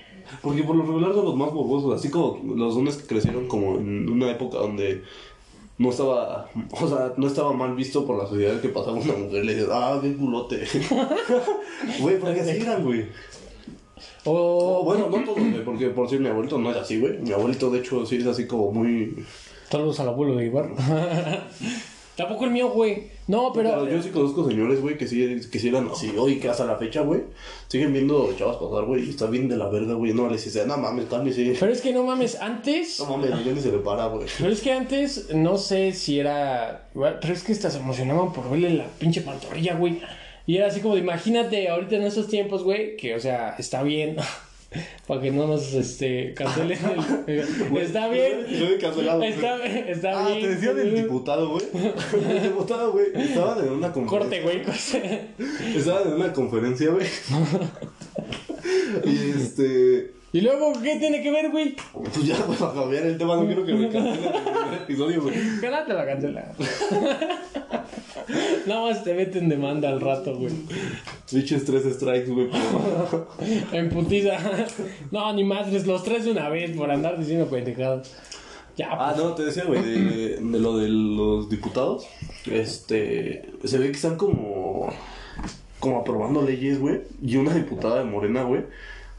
Porque por lo regular son los más morbosos, así como los dones que crecieron como en una época donde no estaba, o sea, no estaba mal visto por la sociedad que pasaba una mujer y le decía, ah, qué culote. Güey, porque así eran, güey. O, O bueno, no todos, güey, porque por si mi abuelito no es así, güey. Mi abuelito, de hecho, sí es así como muy... saludos al abuelo de Ibar. Tampoco el mío, güey. No, pero... Pero yo sí conozco señores, güey, que sí, que sí eran así, hoy que hasta la fecha, güey, siguen viendo chavas pasar, güey, y está bien de la verga, güey. No, les dice, no mames, cálmese. Pero es que no mames, antes... No mames, ya ni se le para, güey. Pero es que antes, no sé si era. Pero es que hasta se emocionaban por verle la pinche pantorrilla, güey. Y era así como de, imagínate ahorita en esos tiempos, güey, que, o sea, está bien. Para que no nos este, cancelen el- Está bien. Yo cancelado. Está, está Ah, bien. te decía del diputado, güey. El diputado, güey. Estaban en una conferencia. Corte, güey. Estaban en una conferencia, güey. y este. Y luego, ¿qué tiene que ver, güey? Pues ya, güey, para cambiar el tema, no quiero que me cancelen el primer episodio, güey. Cállate la cancela. Nada más te meten demanda al rato, güey. Biches tres strikes, güey. En putiza. No, ni madres, los tres de una vez por andar diciendo pendejadas. Ya, Ah, pues. no, te decía, güey, de, de lo de los diputados. Este. Se ve que están como. Como aprobando leyes, güey. Y una diputada de Morena, güey.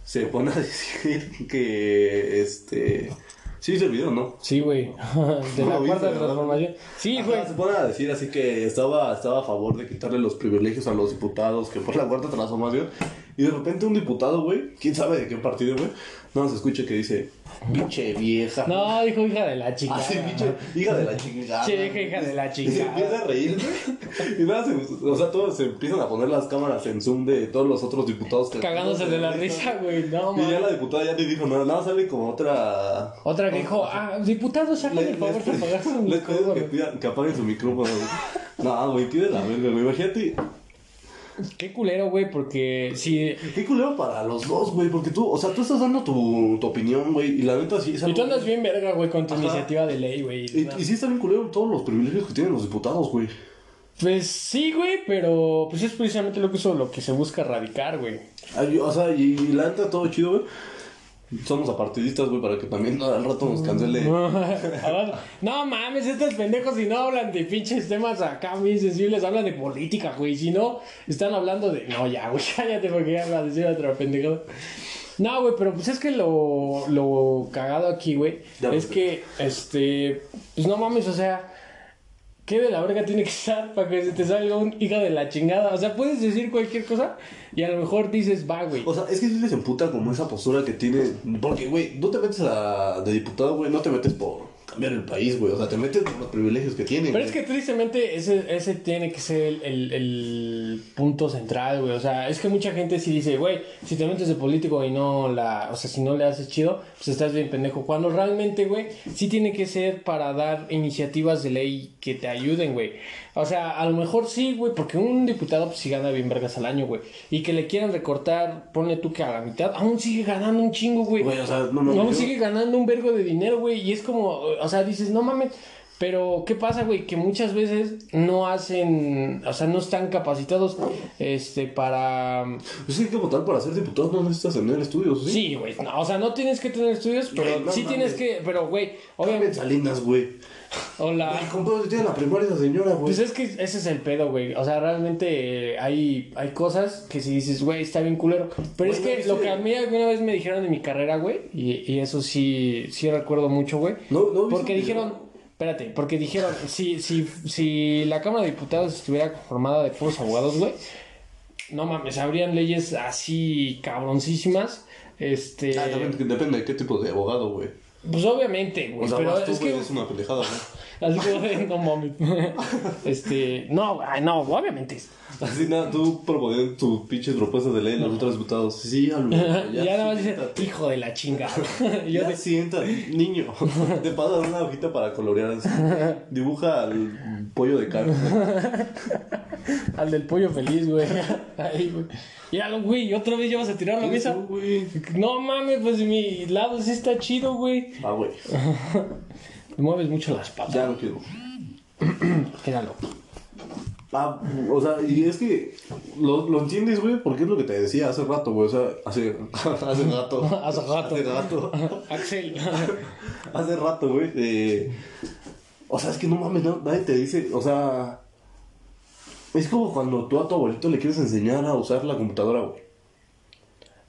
Se pone a decir que. Este. Sí, viste el video, ¿no? Sí, güey. De la cuarta ¿viste, transformación. Sí, güey. se pone a decir así que estaba, estaba a favor de quitarle los privilegios a los diputados, que por la cuarta transformación. Y de repente un diputado, güey, quién sabe de qué partido, güey, no se escucha que dice, pinche vieja. No, dijo hija de la chica. Así, pinche hija de la chingada. Che, vieja hija de la Y se chingada. empieza a reír, güey. Y nada, se- o sea, todos se empiezan a poner las cámaras en zoom de todos los otros diputados. que- Cagándose de la risa, güey. No, Y ya la man. diputada ya ni dijo nada, nada, sale como otra... Otra que dijo, ah, diputados, hagan el favor de apagar su Les pides que, micrófono. apaguen su micrófono, güey. No, güey, pide la verga, güey. Imagínate. Qué culero, güey, porque si... Qué culero para los dos, güey. Porque tú, o sea, tú estás dando tu, tu opinión, güey. Y la neta sí es Y tú andas bien verga, güey, con tu Ajá. iniciativa de ley, güey. Y, y sí está bien culero todos los privilegios que tienen los diputados, güey. Pues sí, güey, pero pues es precisamente lo que, eso, lo que se busca erradicar, güey. Ay, O sea, y, y la neta todo chido, güey. Somos apartidistas, güey, para que también al rato nos cancele. no mames, estos pendejos si no hablan de pinches temas acá bien sensibles, hablan de política, güey. Si no, están hablando de. No, ya, güey, cállate porque ya va a decir otra pendejada. No, güey, pero pues es que lo, lo cagado aquí, güey, es que, este, pues no mames, o sea, ¿qué de la verga tiene que estar para que se te salga un hija de la chingada? O sea, puedes decir cualquier cosa y a lo mejor dices, va, güey. O sea, es que sí les emputa como esa postura que tiene. Porque, güey, no te metes a, de diputado, güey, no te metes por cambiar el país, güey. O sea, te metes los privilegios que tienen. Pero es que tristemente ese, ese tiene que ser el, el- el punto central, güey. O sea, es que mucha gente sí dice, güey, si te metes de político y no la... O sea, si no le haces chido, pues estás bien pendejo. Cuando realmente, güey, sí tiene que ser para dar iniciativas de ley que te ayuden, güey. O sea, a lo mejor sí, güey, porque un diputado pues sí gana bien vergas al año, güey. Y que le quieran recortar, ponle tú que a la mitad, aún sigue ganando un chingo, güey. Güey, o sea, no, no. Aún yo- sigue ganando un vergo de dinero, güey. Y es como, o sea, dices, no mames. Pero, ¿qué pasa, güey? Que muchas veces no hacen, o sea, no están capacitados, este, para... Pues sí, que votar para ser diputado no necesitas tener estudios, ¿sí? Sí, güey, no, o sea, no tienes que tener estudios, pero Güey, no sí mames. tienes que, pero, güey, obviamente, Salinas, güey. hola. Ay, compadre, tiene la primaria esa señora, güey. Pues es que ese es el pedo, güey. O sea, realmente eh, hay, hay cosas que si dices, güey, está bien culero. Pero es que ¿no lo que a mí alguna vez me dijeron de mi carrera, güey, y, y eso sí, sí recuerdo mucho, güey. No, no, ¿viste Porque el dijeron? Espérate, porque dijeron, si, si, si la Cámara de Diputados estuviera formada de puros abogados, güey, no mames, habrían leyes así cabroncísimas. Este. Ah, depende de qué tipo de abogado, güey. Pues obviamente, güey. O sea, pero tú, es güey, que. es una pendejada, ¿no? Así de, no mames. Este. No, ay, no, obviamente. Así nada, tú proponiendo tus pinches propuestas de ley, los otros diputados. Sí, hablo. Ya, nada más dice, siéntate. hijo de la chinga. Yo Ya de, sienta, niño. Te pasan una hojita para colorear. así. Dibuja al pollo de carne. al del pollo feliz, güey. Ahí, güey. Míralo, güey. Otra vez ya vas a tirar la mesa. No mames, pues mi lado sí está chido, güey. Ah, güey. Me mueves mucho las patas. Ya no quiero. Míralo. Ah, o sea, y es que lo, lo entiendes, güey, porque es lo que te decía hace rato, güey. O sea, hace, hace rato. Hace rato. Hace rato. Axel. hace rato, güey. eh, o sea, es que no mames, no- nadie te dice, o sea. Es como cuando tú a tu abuelito le quieres enseñar a usar la computadora, güey.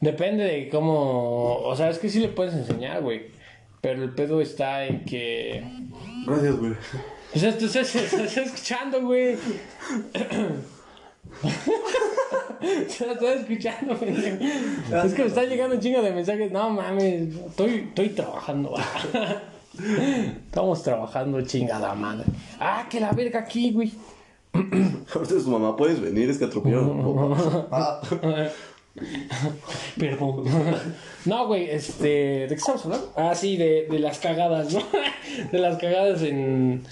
Depende de cómo. O sea, es que sí le puedes enseñar, güey. Pero el pedo está en que. Gracias, güey. O sea, tú estás, estás escuchando, güey. Se la estás escuchando, pendejo. Es que me están llegando un chingo de mensajes. No mames, estoy, estoy trabajando. Estamos trabajando, chingada madre. Ah, que la verga aquí, güey. Ahorita su mamá, puedes venir, es que atropellaron. Ah, Perdón. No, güey, este. ¿De qué estamos hablando? Ah, sí, de, de las cagadas, ¿no? De las cagadas en.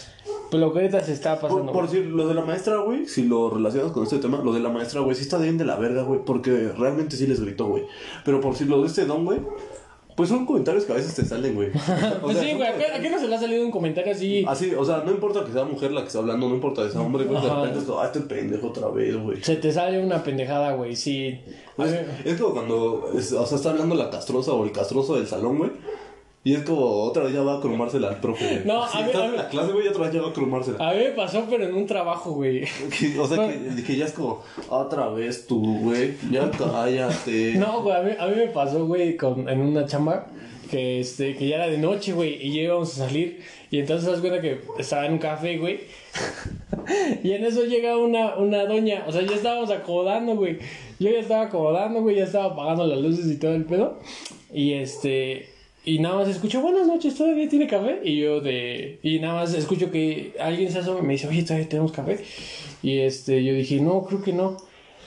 Pues lo que ahorita se está por, pasando. por decir, lo de la maestra, güey, si lo relacionas con este tema, lo de la maestra, güey, sí está bien de la verga, güey, porque realmente sí les gritó, güey. Pero por si lo de este don, güey, pues son comentarios que a veces te salen, güey. Pues sea, sí, güey, ¿a qué- comentarios- ¿a qué no se le ha salido un comentario así? Así, o sea, no importa que sea mujer la que está hablando, no importa que sea hombre, güey, de Ajá. repente es ah, este pendejo otra vez, güey. Se te sale una pendejada, güey, sí. A Es, como cuando, es- o sea, está hablando la castrosa o el castroso del salón, güey. Y es como, otra vez ya va a cromársela profe, güey. No, Así a mí- a mí- la clase, güey, otra vez ya va a cromársela. A mí me pasó, pero en un trabajo, güey. O sea, que, que ya es como, otra vez tú, güey, ya cállate. No, güey, a mí, a mí me pasó, güey, con, en una chamba que, este, que ya era de noche, güey, y ya íbamos a salir. Y entonces das cuenta que estaba en un café, güey. y en eso llega una, una doña, o sea, ya estábamos acomodando, güey. Yo ya estaba acomodando, güey, ya estaba apagando las luces y todo el pedo. Y este. Y nada más escucho, buenas noches, ¿todavía tiene café? Y yo de... Y nada más escucho que alguien se asoma y me dice, oye, ¿todavía tenemos café? Y este, yo dije, no, creo que no.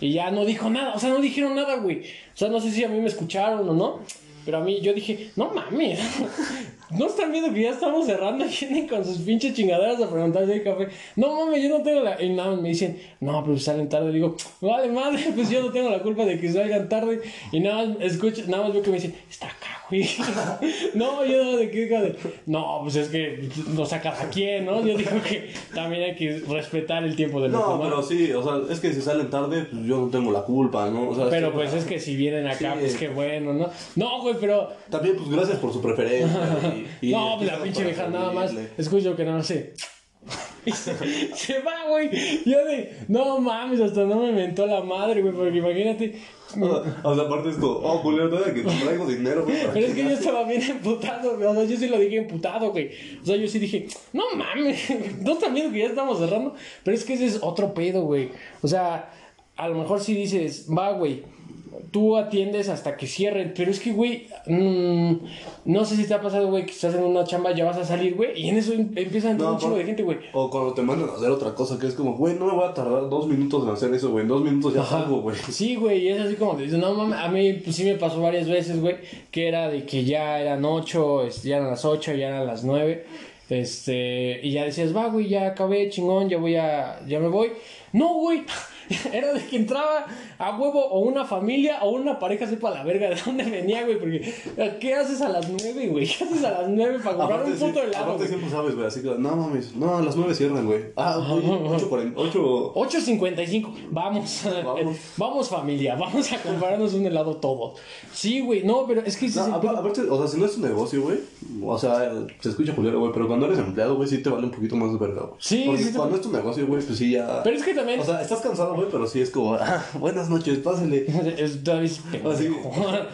Y ya no dijo nada, o sea, no dijeron nada, güey. O sea, no sé si a mí me escucharon o no. Pero a mí, yo dije, no mames. No están viendo que ya estamos cerrando vienen con sus pinches chingaderas a preguntar si hay café. No mames, yo no tengo la. Y nada me dicen, no, pero salen tarde. Digo, vale madre, pues yo no tengo la culpa de que salgan tarde. Y nada más escucho, nada más veo que me dicen, está acá, no, yo de qué. No, pues es que no sacas a quién, ¿no? Yo digo que también hay que respetar el tiempo de los No, pero sí, o sea, es que si salen tarde, pues yo no tengo la culpa, ¿no? O sea, Pero sí, pues es que si vienen acá, Sí. pues qué bueno, ¿no? No, güey, pero. También, pues gracias por su preferencia. Y, y no, pues la pinche vieja nada más. Escucho que no sé. Y se, se va, güey. Yo de. No mames, hasta no me mentó la madre, güey, porque imagínate. O sea, o sea, aparte es como, oh, culero, todavía que traigo dinero, güey. Pero es que yo estaba bien emputado, güey. O sea, yo sí lo dije emputado, güey. O sea, yo sí dije, no mames, no viendo que ya estamos cerrando. Pero es que ese es otro pedo, güey. O sea, a lo mejor si dices, va, güey, tú atiendes hasta que cierren. Pero es que, güey, mm, no sé si te ha pasado, güey, que estás en una chamba, ya vas a salir, güey. Y en eso em- empieza a entrar un chingo de gente, güey. O cuando te mandan a hacer otra cosa, que es como, güey, no me voy a tardar dos minutos en hacer eso, güey. En dos minutos ya salgo, güey. Sí, güey, y es así como, de, no mames, a mí pues, sí me pasó varias veces, güey, que era de que ya eran ocho, ya eran las ocho, ya eran las nueve, este, y ya decías, va, güey, ya acabé, chingón, ya voy a, ya me voy. No, güey, era de que entraba a huevo o una familia o una pareja sepa la verga de dónde venía, güey, porque, ¿qué haces a las nueve, güey? ¿Qué haces a las nueve para comprar un sí- puto helado, aparte siempre sabes, güey, así que, no mames, no, a las nueve cierran, güey. Ah, ocho, cuarenta, ocho... 8.55, vamos, Vamos. vamos familia, vamos a comprarnos un helado todos. Sí, güey, no, pero es que No, aparte, o sea, si no es tu negocio, güey, o sea, se escucha culero, güey, pero cuando eres empleado, güey, sí te vale un poquito más de verga, güey. Sí, Porque sí te- cuando es tu negocio, güey, pues sí ya... Pero es que también. O sea, estás cansado, güey, pero sí es como, ah, buenas noches, pásale. es pendejo. Así.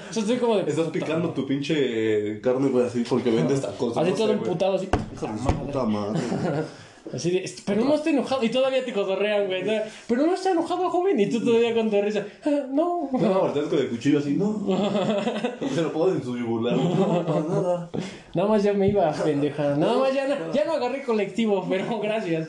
O sea, estoy como de. Estás picando tu pinche carne, güey, así, porque vendes tacos. Así no todo emputado, así. Puta madre. Así de. Pero no está enojado. Y todavía te cotorrean, güey. Pero no está enojado, joven. Y tú todavía con tu risa. "Ah, No. No, volteas con el cuchillo así, no. Se lo pones en su yugular, no, para nada. Nada más ya me iba, pendeja. Nada más ya no, ya no agarré colectivo, pero gracias.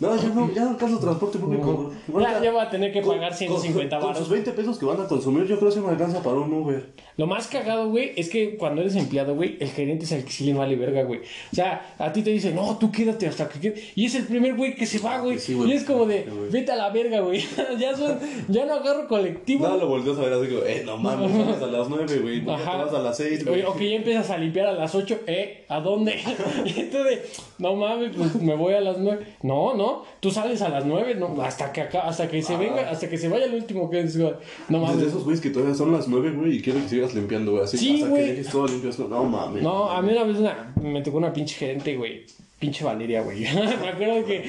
No, ya no, ya no alcanzo transporte público. Ya, ya voy a tener que Con- pagar 150 con, con sus baros. 20 pesos que van a consumir, yo creo que se me alcanza para un Uber. Lo más cagado, güey, es que cuando eres empleado, güey, el gerente es el que sí le vale verga, güey. O sea, a ti te dice, no, tú quédate hasta que quede. Y es el primer güey que se va, güey. Sí, güey. y es como de, vete a la verga, güey. ya son, ya no agarro colectivo. No, lo volteas a ver así como, eh, no mames, vamos a las 9, güey. ¿por qué te Ajá. vas a las 6, Oye, güey? o que ya empiezas a limpiar a las 8, ¿eh? ¿A dónde? y tú de, no mames, pues me voy a las 9. No, no, tú sales a las 9, no, hasta que acá, hasta que se venga, hasta que se vaya el último que es, güey. No Desde mames. esos güeyes que todavía son las 9, güey, y quieren que sigas limpiando, güey. Así Sí, hasta güey. que dejes todo limpio. No mames. No, a mí una vez una- me tocó una pinche gerente, güey. Pinche Valeria, güey. me acuerdo que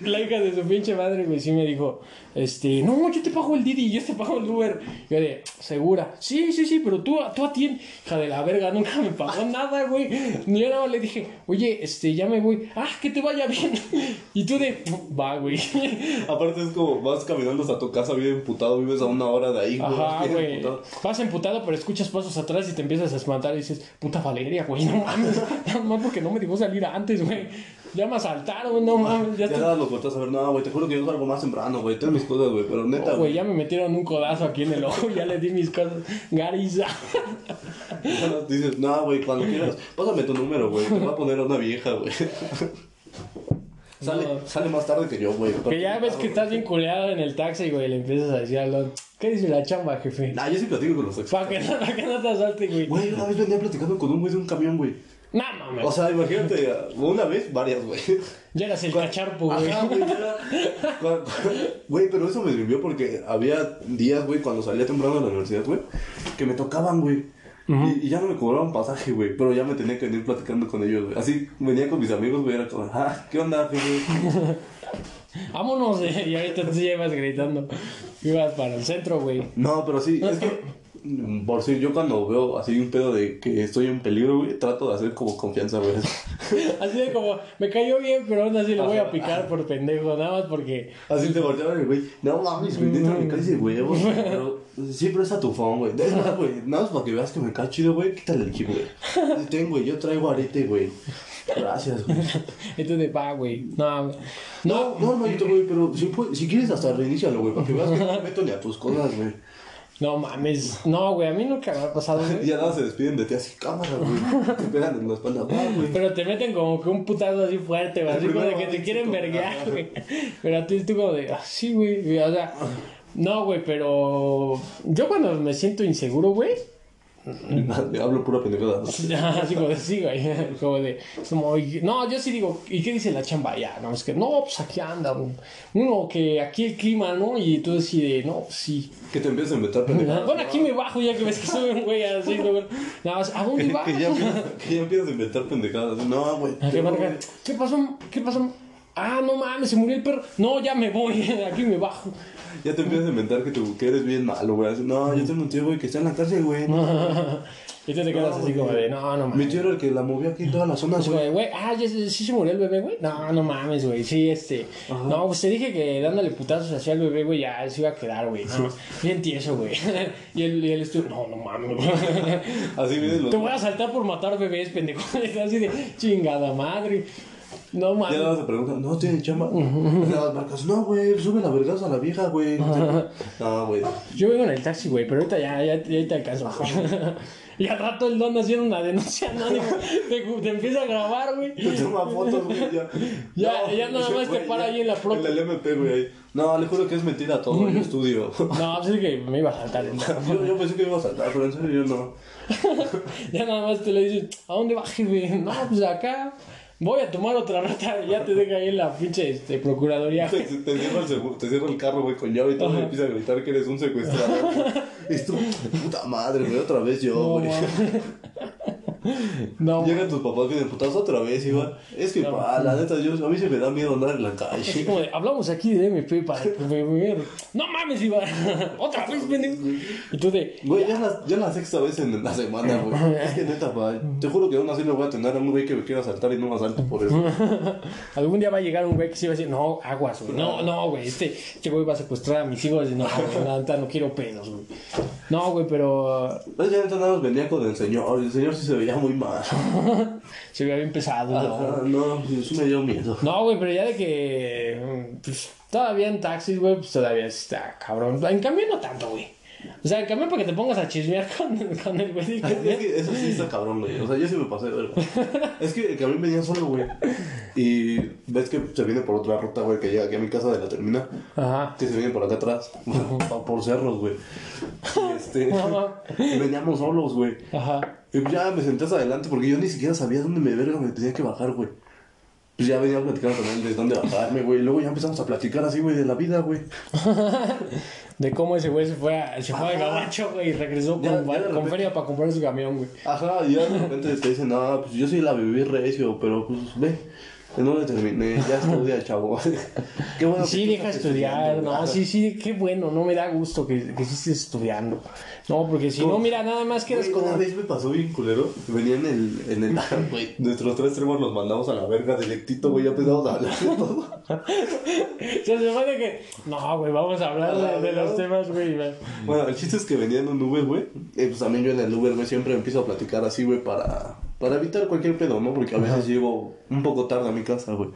la hija de su pinche madre, güey, sí me dijo, este, no, yo te pago el Didi, yo te pago el Uber. Yo de, segura. Sí, sí, sí, pero tú, tú atiendes. Hija de la verga, nunca me pagó nada, güey. Ni yo nada más le dije, oye, este, ya me voy. Ah, que te vaya bien. y tú de, va, güey. Aparte es como, vas caminando hasta tu casa bien emputado, vives a una hora de ahí, güey. Ajá, güey. emputado. Vas emputado, pero escuchas pasos atrás y te empiezas a espantar y dices, puta Valeria, güey, no mames. Nada más porque no me dejó salir antes, güey. Ya me asaltaron, no mames. Ya, Ya nada, los volteas a ver, no, güey, te juro que yo salgo más temprano, güey. Ten mis cosas, güey, pero neta, Oh, güey, ya me metieron un codazo aquí en el ojo, ya le di mis cosas. Gariza. Ya nos dices, no, güey, cuando quieras, pásame tu número, güey. Te voy a poner a una vieja, güey. sale, No. sale más tarde que yo, güey. Que ya ves que estás bien culeado en el taxi, güey, le empiezas a decir al ¿qué dice la chamba, jefe? Nah, yo sí platico con los ex. Para que, no- pa' que no te asalte, güey. Güey, una vez venía platicando con un güey de un camión, güey. No mames. O sea, imagínate, una vez, varias, güey. ya eras el cacharpo, güey. Ajá, güey, era- Güey, pero eso me sirvió porque había días, güey, cuando salía temprano de la universidad, güey, que me tocaban, güey. y, y ya no me cobraban pasaje, güey, pero ya me tenía que venir platicando con ellos, güey. Así venía con mis amigos, güey, era como, ah, ¿qué onda, jefe? Vámonos, eh, y ahorita tú ya ibas gritando. Ibas para el centro, güey. No, pero sí, es que, mm, por si yo cuando veo así un pedo de que estoy en peligro, güey, trato de hacer como confianza, güey. Así de como, me cayó bien, pero aún así le voy a picar por pendejo, nada más porque. Así te volteaban, güey. No mames, güey, me caes de huevos. Pero siempre es a tu phone, güey. Es más, güey, nada más para que veas que me cae chido, güey. Quítale el chip, güey. Ten, güey, yo traigo arete, güey. Gracias, güey. Entonces, va, güey. No, güey. No, no, hermanito, güey, pero si, pu- si quieres hasta reinícialo, güey, para que veas que no me meto ni a tus cosas, güey. No mames. No, güey, a mí nunca me ha pasado, Y güey. ya nada se despiden de ti así, cámara, güey. Te pegan en la espalda, güey. Pero te meten como que un putazo así fuerte, güey. Así como de que te quieren verguear, güey. Pero a ti tú como de, ah, sí, güey. O sea, no, güey, pero. Yo cuando me siento inseguro, güey. Hablo pura pendejada. Así como de, sí, güey. Como de, como, no, yo sí digo, ¿y qué dice la chamba ya? No, es que, no, pues aquí anda un- uno que aquí el clima, ¿no? Y tú decides, no, pues sí. Que te empiezas a inventar pendejadas. Bueno, aquí me bajo ya que ves que sube un güey así, güey. Nada más, ¿a dónde vas? Que ya, empiezas, que ya empiezas a inventar pendejadas. No, güey. ¿Qué pasó? ¿Qué pasó? Ah, no mames, se murió el perro. No, ya me voy, aquí me bajo. Ya te empiezas a inventar que, tú, que eres bien malo, güey. Así, No, yo tengo un tío, güey, que está en la cárcel, güey. Y tú te quedas así como de, no, no Mi mames. tío era el que la movió aquí en toda la zona, güey. güey, ah, ya se- sí se murió el bebé, güey. No, no mames, güey. Sí, este. No, pues te dije que dándole putazos hacia el bebé, güey, ya se iba a quedar, güey. No, bien tieso, güey. y él, y él estuvo, no, no mames, güey. Así vienen los. Te voy a saltar por matar bebés, pendejo. Así de chingada madre. No Ya mames. nada más se preguntan, no tiene chamba. Las marcas, no, güey, sube la vergas a la vieja, güey. No, güey. Yo vengo en el taxi, güey, pero ahorita ya, ya, ya te alcanzo. y al rato el don haciendo una denuncia anónima. Te, te empieza a grabar, güey. Te toma fotos, güey, ya. Ya- ya nada más te güey, para ya. ahí en la pro- En el MP, güey. ahí. No, le juro que es mentira todo, yo estudio. No, pues es que me iba a saltar el don. Yo, yo pensé que iba a saltar, pero en serio yo no. Ya nada más te le dices, ¿a dónde vas, jefe? No, pues acá. Voy a tomar otra rata. Ya te deja ahí en la pinche este, procuraduría. Te, te cierra el, te cierra el carro, güey, con llave y todo, y empieza a gritar que eres un secuestrador. güey. Es tu puta madre, güey, otra vez yo, güey. No, Llegan tus papás bien putados otra vez, igual. Es que, pa, la neta, yo, a mí se me da miedo andar en la calle. como de, hablamos aquí de MP para que me me- No mames, Iván. Otra vez, pendejo. Y tú de. Güey, ya la, ya la sexta vez en la semana, güey. Es que neta, pa, te juro que aún así le voy a tener a un güey que me quiera saltar y no me asalto por eso. Algún día va a llegar un güey que se va a decir, no, aguas, güey. No, no, güey. Este, este güey va a secuestrar a mis hijos. Y no, güey, la neta, no quiero pedos, güey. No, güey, pero Pues ya neta nada más venía con el señor. El señor sí se veía muy mal. se veía bien pesado. ¿no? Ajá, no, sí me dio miedo. No, güey, pero ya de que. Pues, todavía en taxis, güey, pues todavía está cabrón. En cambio, no tanto, güey. O sea, en cambio, para que te pongas a chismear con, con el güey. Es que eso sí está cabrón, güey. O sea, yo sí me pasé verga. Es que el camión venía solo, güey. Y ves que se viene por otra ruta, güey, que llega aquí a mi casa de la terminal. Ajá. Que se viene por acá atrás. Por cerros, güey. Y este. Ajá. y veníamos solos, güey. Ajá. Y pues ya me senté hasta adelante porque yo ni siquiera sabía dónde me verga me tenía que bajar, güey. Pues ya venía platicando con él de dónde bajarme, güey. Y luego ya empezamos a platicar así, güey, de la vida, güey. De cómo ese güey se fue a, se fue al gabacho, güey, y regresó Ya- con, ya con feria para comprar su camión, güey. Ajá, y ya de repente te dicen, no, pues yo sí la viví recio, pero pues ve, en dónde terminé, ya estudia, chavo. Qué bueno. Sí, deja estudiar, no, ajá. sí, sí, qué bueno, no me da gusto que, que sí estés estudiando. No, porque si no, mira, nada más quedas como... Una vez me pasó bien culero. Venía en el. En el nuestros tres extremos los mandamos a la verga directito, güey. Ya empezamos a hablar de todo. Se supone que... No, güey, vamos a hablar de, de los temas, güey. Bueno, el chiste es que venía en un Uber, güey. Y pues también yo en el Uber, güey, siempre empiezo a platicar así, güey, para. Para evitar cualquier pedo, ¿no? Porque a veces llego un poco tarde a mi casa, güey.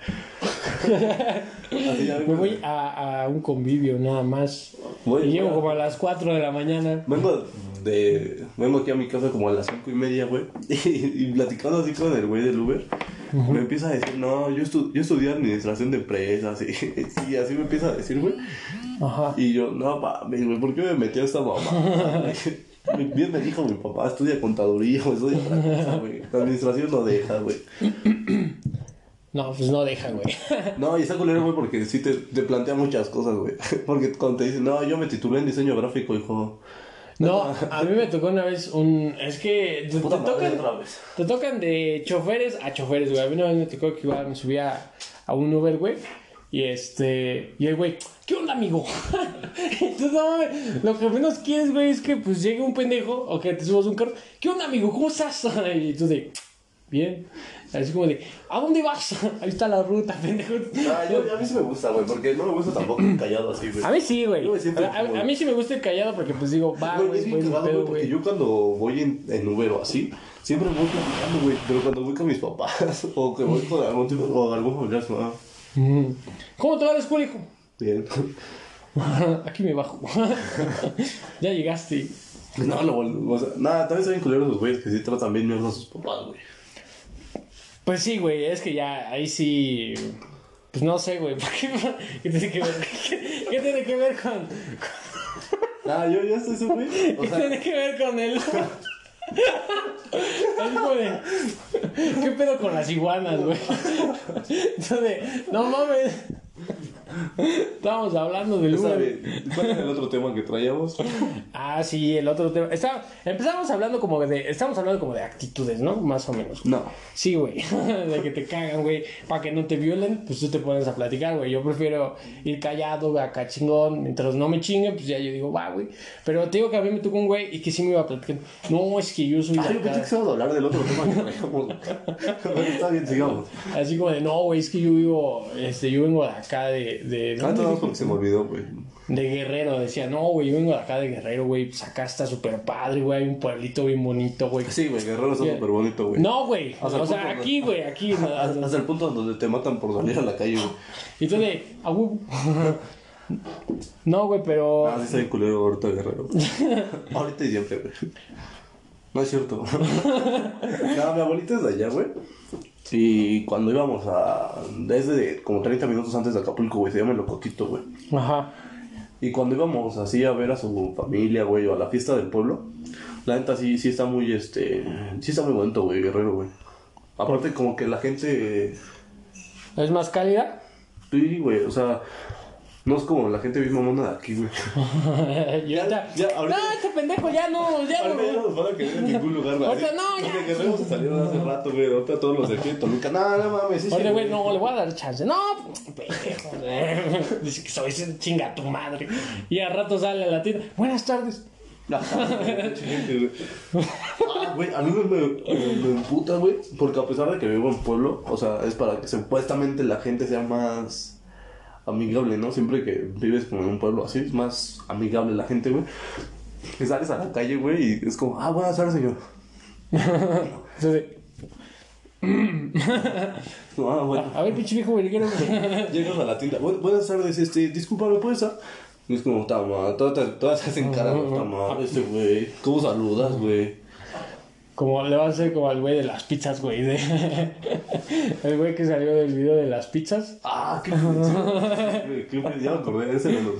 Así ya Me voy a, a un convivio nada más. Voy- y llego como a las 4 de la mañana. Vengo de. Vengo aquí a mi casa como a las cinco y media, güey. Y, platicando así con el güey del Uber. Me empieza a decir, no, yo, estu- yo estudié administración de empresas. Y, sí, así me empieza a decir, güey. Ajá. Y yo, no, mames, güey, ¿por qué me metí a esta mamá? Güey? Bien me dijo mi papá, estudia contaduría, o estudia otra cosa, güey. La administración no deja, güey. No, pues no deja, güey. No, y está culero, güey, porque sí te, te plantea muchas cosas, güey. Porque cuando te dicen, no, yo me titulé en diseño gráfico, hijo. No, a mí me tocó una vez un... Es que te, te tocan, te tocan de choferes a choferes, güey. A mí una vez me tocó que igual me subía a un Uber, güey. Y este... Y el güey, ¿qué onda, amigo? Entonces, no mames, lo que menos quieres, güey, es que pues llegue un pendejo o que te subas un carro. ¿Qué onda, amigo? ¿Cómo estás? Y tú de... Bien. Así como de, ¿a dónde vas? Ahí está la ruta, pendejo. Ah, yo, a mí sí me gusta, güey, porque no me gusta tampoco ir callado así, güey. A mí sí, güey. A, a- como- a mí sí me gusta el callado porque pues digo, va, Güey, es bien güey, cagado, güey, porque yo cuando voy en, en Uber o así, siempre voy platicando, güey. Pero cuando voy con mis papás o que voy con algún tipo o algún familiar. ¿Cómo te va la escuela, hijo? bien. Aquí me bajo. ya llegaste. No, lo vol- o sea, nada, también son bien culeros los güeyes que sí tratan bien mierda a sus papás, güey. Pues sí, güey, es que ya ahí sí. Pues no sé, güey. ¿por ¿Qué, ¿Qué tiene que ver? ¿Qué, qué tiene que ver con.? Ah, yo ya estoy güey. O ¿Qué tiene que ver con él? De. ¿Qué pedo con las iguanas, güey? Entonces, no mames. Estábamos hablando del está Uber. bien. ¿Cuál era el otro tema que traíamos? Ah, sí, el otro tema. Está, empezamos hablando como de. Estamos hablando como de actitudes, ¿no? Más o menos. No. Sí, güey. De que te cagan, güey. Para que no te violen, pues tú te pones a platicar, güey. Yo prefiero ir callado, güey, acá chingón. Mientras no me chinguen, pues ya yo digo, va, güey. Pero te digo que a mí me tocó un güey y que sí me iba a platicar. No, es que yo soy Ah, yo pensé que se iba a hablar del otro tema que traíamos. Pero está bien, sigamos. Así como de, no, güey, es que yo vivo. Este, yo vengo de acá de. De Ah, ¿dónde no, dijo? porque se me olvidó, güey. De Guerrero, decía, no, güey, yo vengo de acá de Guerrero, güey, pues acá está súper padre, güey, hay un pueblito bien bonito, güey. Sí, güey, Guerrero está súper bonito, güey. No, güey, o sea, aquí, güey, aquí. no, Hasta hasta el punto donde te matan por salir a la calle, güey. Y tú de, a huevo. No, güey, pero. Ah, sí bien culero ahorita Guerrero. ahorita y siempre, güey. No es cierto. no, mi abuelita es de allá, güey. Y cuando íbamos a... Desde como 30 minutos antes de Acapulco, güey, se llama El Locoquito, güey. Ajá. Y cuando íbamos así a ver a su familia, güey, o a la fiesta del pueblo, la neta sí, sí está muy, este... Sí está muy bonito, güey, Guerrero, güey. Aparte como que la gente... ¿Es más cálida? Sí, güey, o sea... No es como la gente bien mamona de aquí, güey. ya, ya, ya, ahorita- No, este pendejo ya no, ya Ahorita ya no. no nos van a querer en ningún lugar, güey. Ahorita no, ya. Porque salieron hace rato, güey. Ahorita todos los de aquí de Toluca. No, no mames. sí, sí, Oye, güey, no, le voy a dar chance. No, pendejo. eh. Dice que soy ese chinga tu madre. Y al rato sale a la tienda. Buenas tardes. Ah, güey, a mí me, me, me emputa, güey. Porque a pesar de que vivo en pueblo, o sea, es para que supuestamente la gente sea más amigable, ¿no? Siempre que vives como en un pueblo así, es más amigable la gente, güey. Que sales a la calle, güey, y es como, ah, buenas tardes, señor. Entonces, No, ah, bueno. a ver, pinche viejo, güey, quiero. Llegas a la tienda, "Bu- buenas tardes, este, disculpa, ¿me puedes dar? Y es como, está mal, todas, todas se hacen cara, mal, este güey. ¿Cómo saludas, güey? Como le va a hacer como al güey de las pizzas, güey. De... El güey que salió del video de las pizzas. Ah, qué güey, ya me acordé de ese lo-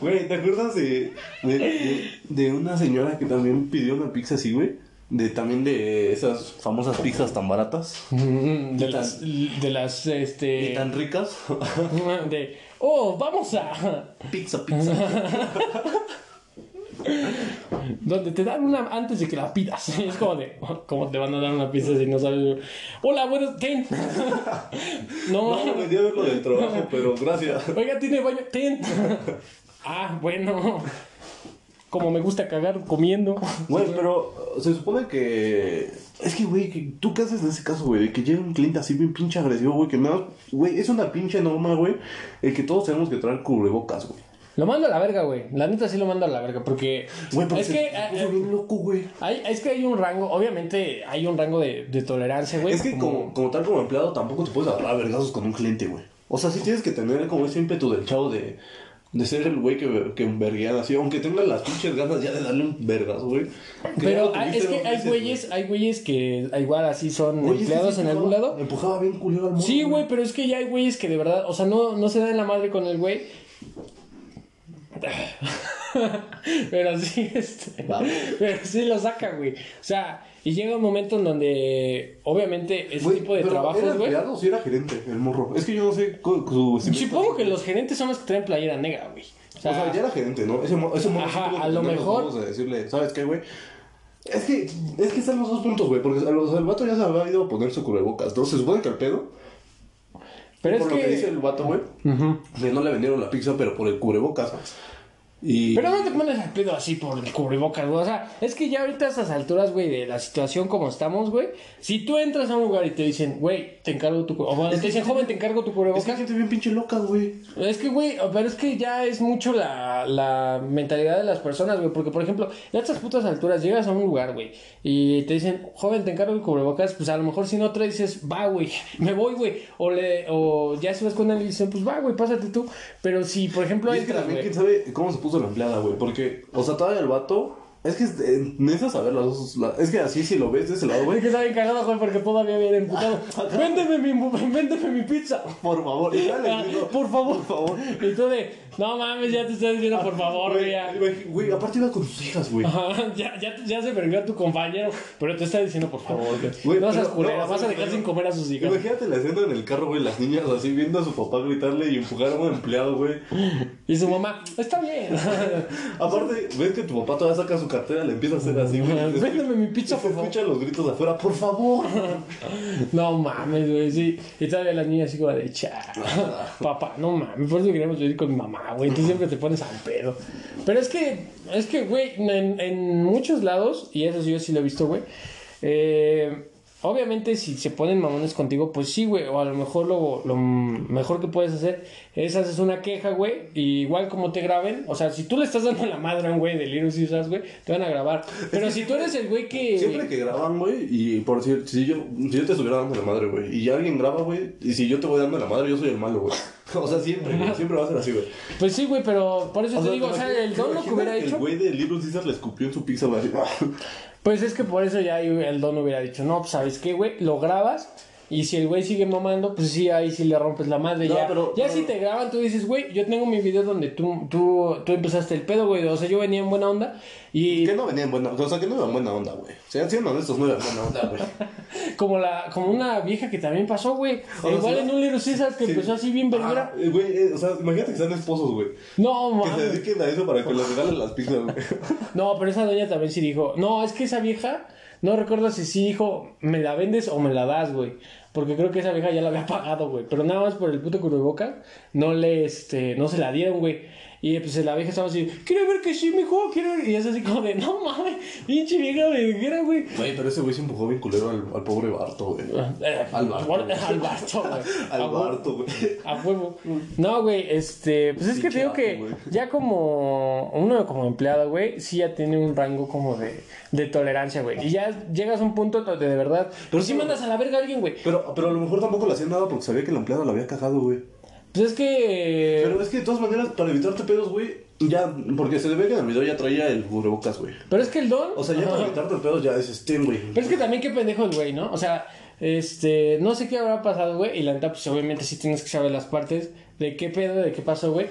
Güey, ¿te acuerdas de, de, de, de una señora que también pidió una pizza así, güey? De, también de esas famosas pizzas tan baratas Mm, De las, de las, este... y tan ricas. De, oh, vamos a... pizza, pizza. Donde te dan una antes de que la pidas. Es como de, ¿cómo te van a dar una pizza si no sabes? Hola, buenos, ten. No, No, me dio lo del trabajo, pero gracias. oiga, tiene baño, ten. Ah, bueno. Como me gusta cagar comiendo. Güey, pero se supone que. Es que, güey, ¿tú qué haces en ese caso, güey? De que llega un cliente así bien pinche agresivo, güey, que nada. Güey, es una pinche norma, güey, el que todos tenemos que traer cubrebocas, güey. Lo mando a la verga, güey. La neta sí lo mando a la verga porque... Güey, pero es se- que... se eh, puso eh, bien loco, güey. hay, es que hay un rango, obviamente hay un rango de, de tolerancia, güey. Es que como, como tal como empleado tampoco te puedes agarrar a vergazos con un cliente, güey. O sea, sí tienes que tener como ese ímpetu del chavo de, de ser el güey que, que enverguean así, aunque tenga las pinches ganas ya de darle un vergazo, güey. Pero es que hay güeyes, hay güeyes que igual así son Güey, empleados sí en empujaba- algún lado. Empujaba bien culero al mono. Sí, güey, pero es que ya hay güeyes que de verdad, o sea, no, no se dan la madre con el güey. pero sí, este. Pero sí lo saca, güey. O sea, y llega un momento en donde, obviamente, ese Güey, tipo de pero trabajos, ¿Era güey. empleado o si era gerente, el morro? Es que yo no sé su. Supongo que los gerentes son los que traen playera negra, güey. O O sea, ya era gerente, ¿no? Ese, mo- ese morro Ajá, que a lo mejor- decirle, ¿sabes qué, güey? Es que, es que están los dos puntos, güey, porque los- el vato ya se había ido a poner su cubrebocas, ¿no? Se supone que el pedo, pero es lo que dice que. el vato, güey, que no le vendieron la pizza, pero por el cubrebocas. Y... Pero no te pones al pedo así por el cubrebocas, güey. O sea, es que ya ahorita a estas alturas, güey, de la situación como estamos, güey. Si tú entras a un lugar y te dicen, güey, te encargo tu cubrebocas. O bueno, te dicen, joven, te encargo tu Es que cubrebocas. gente bien pinche loca, güey. Es que, güey, pero es que ya es mucho la, la mentalidad de las personas, güey. Porque, por ejemplo, ya a estas putas alturas llegas a un lugar, güey, y te dicen, joven, te encargo el cubrebocas. Pues a lo mejor si no traes, dices, va, güey, me voy, güey. O, le, o ya si vas con él y dicen, pues va, güey, pásate tú. Pero si, por ejemplo, Y es que entras, también, quién sabe cómo se puso la empleada, güey. Porque, o sea, todavía el vato. Es que eh, necesitas saber las dos. la- es que así, si lo ves de ese lado, Es güey. que está bien cagado, güey, porque todavía viene emputado. Véndeme mi, véndeme mi pizza. Por favor, y Ah, digo, por favor. Por favor. Y tú de, no mames, ya te estoy diciendo por favor, güey. ya. Güey, güey, aparte iba con sus hijas, güey. Ya, ya, ya se perdió a tu compañero, pero te está diciendo por favor. güey. No seas culera, no, vas a dejar sin comer a sus hijas. Imagínate la escena en el carro, güey, las niñas así viendo a su papá gritarle y empujar a un empleado, güey. Y su mamá, está bien. Aparte, ves que tu papá todavía saca su cartera, le empieza a hacer así, güey. Véndeme mi pizza, por favor. escuchan los gritos de afuera, por favor. No mames, güey, sí. Y todavía las niñas así como de, cha, papá, no mames, por eso queríamos ir con mi mamá, güey. Tú siempre te pones al pedo. Pero es que, es que, güey, en, en muchos lados, y eso sí, yo sí lo he visto, güey, eh, Obviamente, si se ponen mamones contigo, pues sí, güey. O a lo mejor lo, lo mejor que puedes hacer es haces una queja, güey. Y igual como te graben, o sea, si tú le estás dando la madre a un güey de Little Caesars, güey, te van a grabar. Pero si tú eres el güey que. Siempre que graban, güey, y por decir, si yo, si yo te estuviera dando la madre, güey, y alguien graba, güey, y si yo te voy dando la madre, yo soy el malo, güey. O sea, siempre, güey, siempre va a ser así, güey. Pues sí, güey, pero por eso te digo, o sea, el don lo que hubiera El hecho. güey de Little le escupió en su pizza, güey. Pues es que por eso ya el don hubiera dicho, no, pues sabes qué, güey, lo grabas. Y si el güey sigue mamando, pues sí, ahí sí le rompes la madre. No, ya pero- ya pero- si te graban, tú dices, güey, yo tengo mi video donde tú, tú, tú empezaste el pedo, güey. O sea, yo venía en buena onda. Y Que no venían en buena, o sea, que no iban buena onda, güey. Sean siendo honestos, no iban buena onda, güey. como la como una vieja que también pasó, güey. O sea, Igual sí. en un Little Caesars que Sí. empezó así bien verguera. Ah, eh, Güey, eh, o sea, imagínate que sean esposos, güey. No, Que se mames. dediquen a eso para que les regalen las pizzas, güey. No, pero esa doña también sí dijo, no, es que esa vieja, no recuerdo si sí dijo, me la vendes o me la das, güey. Porque creo que esa vieja ya la había pagado, güey. Pero nada más por el puto cubrebocas, no le, este, no se la dieron, güey. Y pues la vieja estaba así, quiero ver que sí, mijo, quiero ver. Y es así como de, no mames, pinche vieja verguera, güey. Güey, pero ese güey se empujó bien culero al, al pobre Barto, güey. Eh, Al Barto. Al Barto, güey. Al. Barto, güey. A huevo. No, güey, este, pues es que te digo que ya como uno como empleado, güey, sí ya tiene un rango como de, de tolerancia, güey. Y ya llegas a un punto donde de verdad, pero sí pero- mandas a la verga a alguien, güey. Pero, pero a lo mejor tampoco le hacían nada porque sabía que la empleada lo había cagado, güey. Pues es que... Pero es que de todas maneras, para evitarte pedos, güey, ya, porque se ve que en el video ya traía el cubrebocas, güey. Pero es que el don... O sea, ya para evitarte pedos ya es Steam, güey. Pero es que también qué pendejo el güey, ¿no? O sea, este, no sé qué habrá pasado, güey. Y la neta, pues obviamente sí tienes que saber las partes de qué pedo, de qué pasó, güey.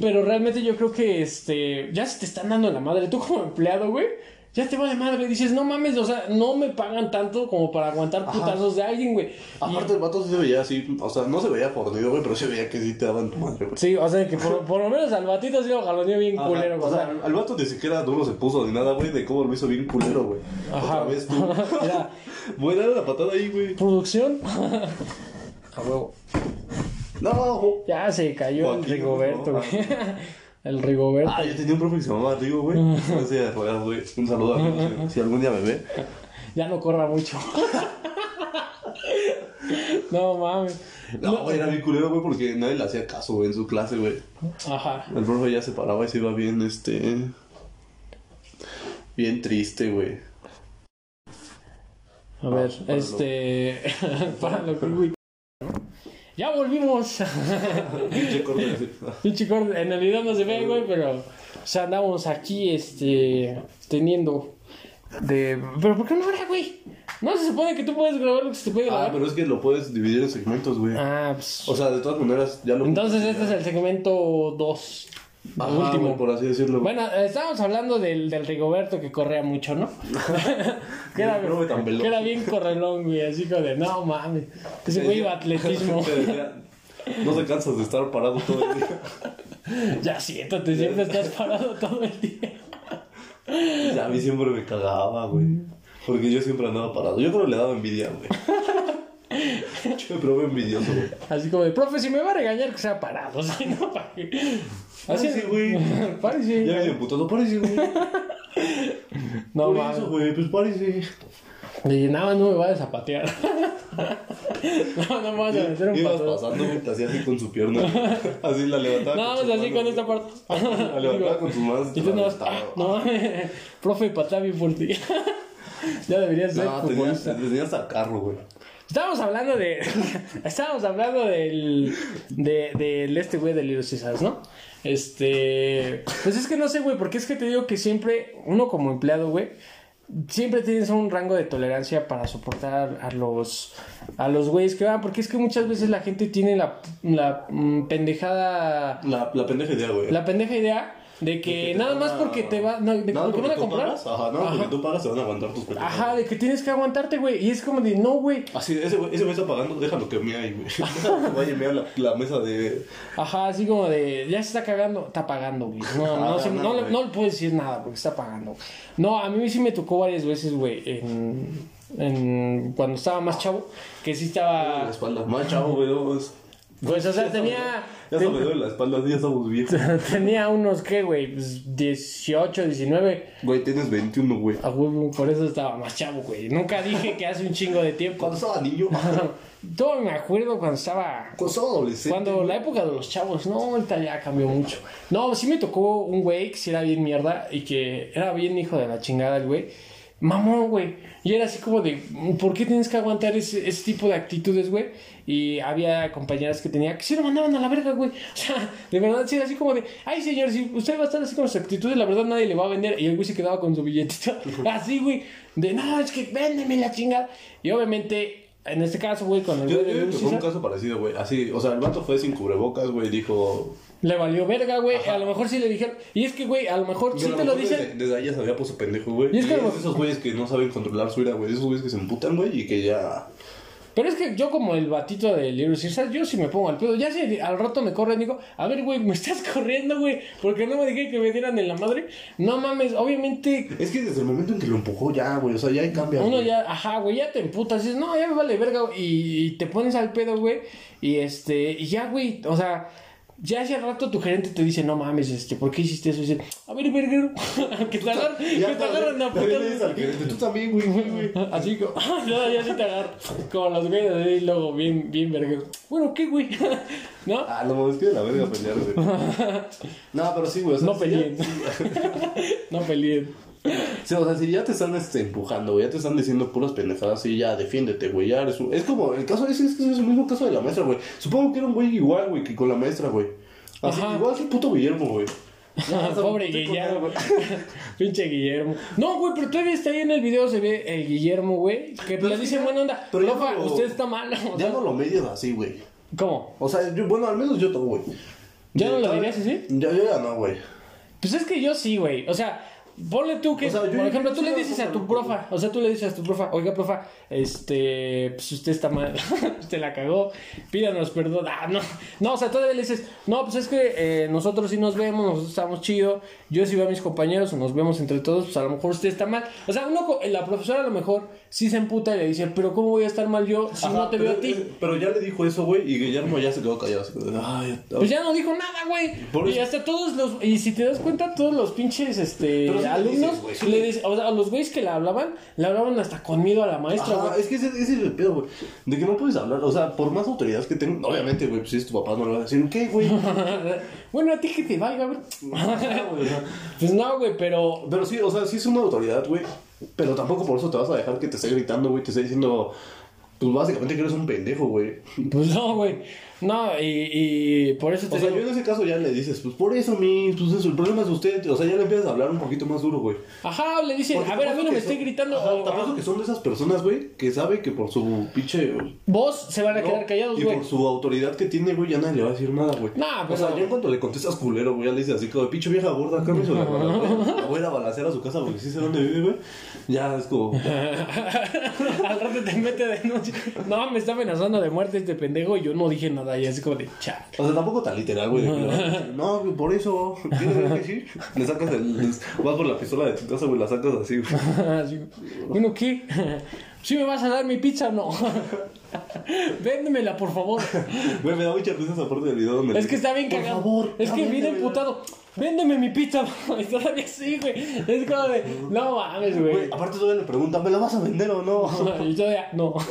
Pero realmente yo creo que, este, ya se te están dando la madre. Tú como empleado, güey, ya te va de madre. Dices, no mames, o sea, no me pagan tanto como para aguantar putazos de alguien, güey. Y- Aparte, el vato sí se veía así, o sea, no se veía fornido, güey, pero se veía que sí te daban tu madre, güey. Sí, o sea, que por, por lo menos al batito sí lo jaloneó bien Ajá, culero, o sea, al, vato ni siquiera duro se puso ni nada, güey, de cómo lo hizo bien culero, güey. Ajá. Otra vez tú. Mira. Voy a darle la patada ahí, güey. Producción. A huevo. No, Ya se cayó el Joaquín, Rigoberto, no. güey. El Rigoberto. Ah, yo tenía un profe que se llamaba Rigo, güey. No. Un saludo a Rigo, si, si algún día me ve. Ya no corra mucho. no mames. No, güey, era bien culero, güey, porque nadie le hacía caso, güey, en su clase, güey. Ajá. El profe ya se paraba y se iba bien, este... Bien triste, güey. A ver, páralo. este. Páralo, güey. Ya volvimos. Pinche corte. Pinche corte. En el video no se ve, güey, pero. O sea, andamos aquí, este. Teniendo. De. Pero ¿por qué no ahora, güey? No se supone que tú puedes grabar lo que se te puede Ah, grabar. pero es que lo puedes dividir en segmentos, güey. Ah, pues. O sea, de todas maneras, ya lo... Entonces, este es el segmento 2. Ajá, último. por así decirlo. Bueno, estábamos hablando del, del Rigoberto que corría mucho, ¿no? que, era, que era bien correlón, güey, así como de, no mames, ese güey iba atletismo. Te no se cansas de estar parado todo el día. ya siéntate, siempre estás parado todo el día. Ya a mí siempre me cagaba, güey. Porque yo siempre andaba parado. Yo creo que le daba envidia, güey. Yo profe envidioso, güey. Así como de, profe, si me va a regañar, que sea parado, ¿sí? ¿no? ¿Para qué? Así, Párese, güey. Párese. Ya viene putando, parece, güey. No Por mames. eso, güey, pues parece. Y nada, no me va a zapatear. no, no me vas a meter un Ibas patrón. pasando, güey, te hacía así con su pierna. Así la levantaba. No, sus pues así con esta parte. La levantaba con sus manos. Y tú no vas, ah, no, profe, patea bien fuerte. ya deberías ser No, tenías, tenías hasta carro, güey. Estábamos hablando de. estábamos hablando del. De, del este güey de Little Caesars, ¿no? Este. Pues es que no sé, güey, porque es que te digo que siempre, uno como empleado, güey, siempre tienes un rango de tolerancia para soportar a los. A los güeyes que van, porque es que muchas veces la gente tiene la, la mm, pendejada. La, la pendeja idea, güey. La pendeja idea de que, nada más porque te va. No, de, Nada, porque van a comprar. pagas, Ajá, no, porque tú pagas, te van a aguantar tus pendejas. Ajá, de que tienes que aguantarte, güey. Y es como de, no, güey. Así, ese güey, ese está pagando, déjalo que me ahí, güey. Que vaya mea la, la mesa de. Ajá, así como de, ya se está cagando, está pagando, güey. No, no, Ah, se- no, no, le- no le puedo decir nada porque está pagando. No, a mí sí me tocó varias veces, güey, en, en, cuando estaba más chavo, que sí La estaba, espalda. Más chavo, güey. Pues, o sea, tenía, Ya se me duele la espalda, ya estamos viejos. tenía unos, ¿qué, güey? Pues 18, 19. Güey, tienes 21, güey. A huevo, por eso estaba más chavo, güey. Nunca dije que hace un chingo de tiempo. Cuando estaba niño, Todo me acuerdo cuando estaba cuando estaba adolescente. Cuando güey. la época de los chavos, no, ahorita ya cambió mucho. No, sí me tocó un güey que sí era bien mierda y que era bien hijo de la chingada el güey. Mamón, güey. Y era así como de, ¿por qué tienes que aguantar ese, ese tipo de actitudes, güey? Y había compañeras que tenía que sí lo mandaban a la verga, güey. O sea, de verdad, sí era así como de, ay, señor, si usted va a estar así con sus actitudes, la verdad nadie le va a vender. Y el güey se quedaba con su billetito así, güey. De, no, es que véndeme la chingada. Y obviamente, en este caso, güey, con el Yo, güey yo de tocó un caso parecido, güey. Así, o sea, el vato fue sin cubrebocas, güey. Dijo. Le valió verga, güey. A lo mejor sí le dijeron. Y es que, güey, a lo mejor Y sí te lo dicen. Desde, desde ahí ya había puesto pendejo, güey. Y Y es que mejor- esos güeyes que no saben controlar su ira, güey. Esos güeyes que se emputan, güey, y que ya. Pero es que yo, como el batito de Little Caesar, yo sí me pongo al pedo. Ya si al rato me corren, digo, a ver, güey, me estás corriendo, güey. Porque no me dije que me dieran en la madre. No mames, obviamente. Es que desde el momento en que lo empujó, ya, güey. O sea, ya cambia. Uno ya, ajá, güey, ya te emputas, dices, no, ya me vale verga, y, y te pones al pedo, güey, y este, y ya, güey, o sea, ya hace rato tu gerente te dice, no mames, este, ¿por qué hiciste eso? Y dice, a ver, verguero, que te agarran, que te agarran a putas. Tú también, güey. Así como, ya, ya sí te agarran. Como los güeyes de ahí, luego bien, bien verguero. Bueno, ¿qué, güey? ¿No? Ah, no, es que de la verga pelear, güey. No, pero sí, güey. O sea, No peleen. No peleen. Sí, o sea, si ya te están este, empujando, güey, ya te están diciendo puras pendejadas, sí, ya defiéndete, güey, ya eres un... Es como, el caso es, es, que es el mismo caso de la maestra, güey. Supongo que era un güey igual, güey, que con la maestra, güey. Así, Ajá. igual que el puto Guillermo, güey. Ya, o sea, Pobre Guillermo. güey. Pinche Guillermo. No, güey, pero todavía está ahí en el video, se ve el Guillermo, güey. Que Pero le dice buena onda. pero ya Profa, no lo- usted está mal. Ya sea, no lo medias así, güey. ¿Cómo? O sea, yo, bueno, al menos yo todo, güey. ¿Ya no lo Cada- dirías así? Ya, yo ya no, güey. Pues es que yo sí, güey. O sea, ponle tú que, O sea, yo- por ejemplo, tú le dices a tu profa, o sea, tú le dices a tu profa, oiga, profa, este, pues usted está mal, usted la cagó, pídanos perdón. Ah, no, no, o sea, todavía le dices, no, pues es que eh, nosotros sí nos vemos, nosotros estamos chido, yo sí veo a mis compañeros o nos vemos entre todos, pues a lo mejor usted está mal. O sea, uno, la profesora a lo mejor sí se emputa y le dice, pero ¿cómo voy a estar mal yo si Ajá, no te pero, veo a ti? Pero ya le dijo eso, güey, y Guillermo ya se quedó callado. Como de, ay, Pues ya no dijo nada, güey. Y hasta todos los. Y si te das cuenta, todos los pinches este, le alumnos. dices, le dice- o sea, a los güeyes que le hablaban, le hablaban hasta con miedo a la maestra, Ajá, güey. es que ese, ese es el pedo, güey. De que no puedes hablar. O sea, por más autoridad que tengan. Obviamente, güey, pues si es tu papá, no le vas a decir, ¿qué, güey? bueno, a ti que te valga, güey. Güey, pues no, güey, pero. Pero sí, o sea, sí es una autoridad, güey. Pero tampoco por eso te vas a dejar que te esté gritando, güey. Te esté diciendo, pues básicamente que eres un pendejo, güey. Pues no, güey. No, y, y por eso te O sea, digo. yo en ese caso ya le dices, pues por eso, mi, pues eso, el problema es usted. O sea, ya le empiezas a hablar un poquito más duro, güey. Ajá, le dice, Porque a ver, a mí no me esté son- gritando. O- te apuesto que son de esas personas, güey, que sabe que por su pinche. Vos se van a quedar callados, y güey. por su autoridad que tiene, güey, ya nadie le va a decir nada, güey. Nah, O sea, pero- ya en cuanto le contestas culero, güey, ya le dices así como, pinche vieja gorda, acá me hizo la. La voy a ir a balacear a su casa porque sí sé dónde vive, güey. Ya es como. Al rato te mete denuncia. No, me está amenazando de muerte este pendejo y yo no dije nada. Y así como de chat. O sea, tampoco tan literal, güey. de No, por eso. ¿Quieres ver que sí? Le sacas el. vas por la pistola de tu casa, güey, la sacas así, güey. Bueno, ¿qué? ¿Sí me vas a dar mi pizza o no? Véndemela, por favor. Güey, me da mucha risa esa parte del video donde. Es que está bien Por cagado. favor, es que viene emputado. Véndeme mi pizza. Y todavía sí, güey. Es como de, no mames, güey. Güey, aparte todavía le preguntan, ¿me la vas a vender o no? Y todavía, no.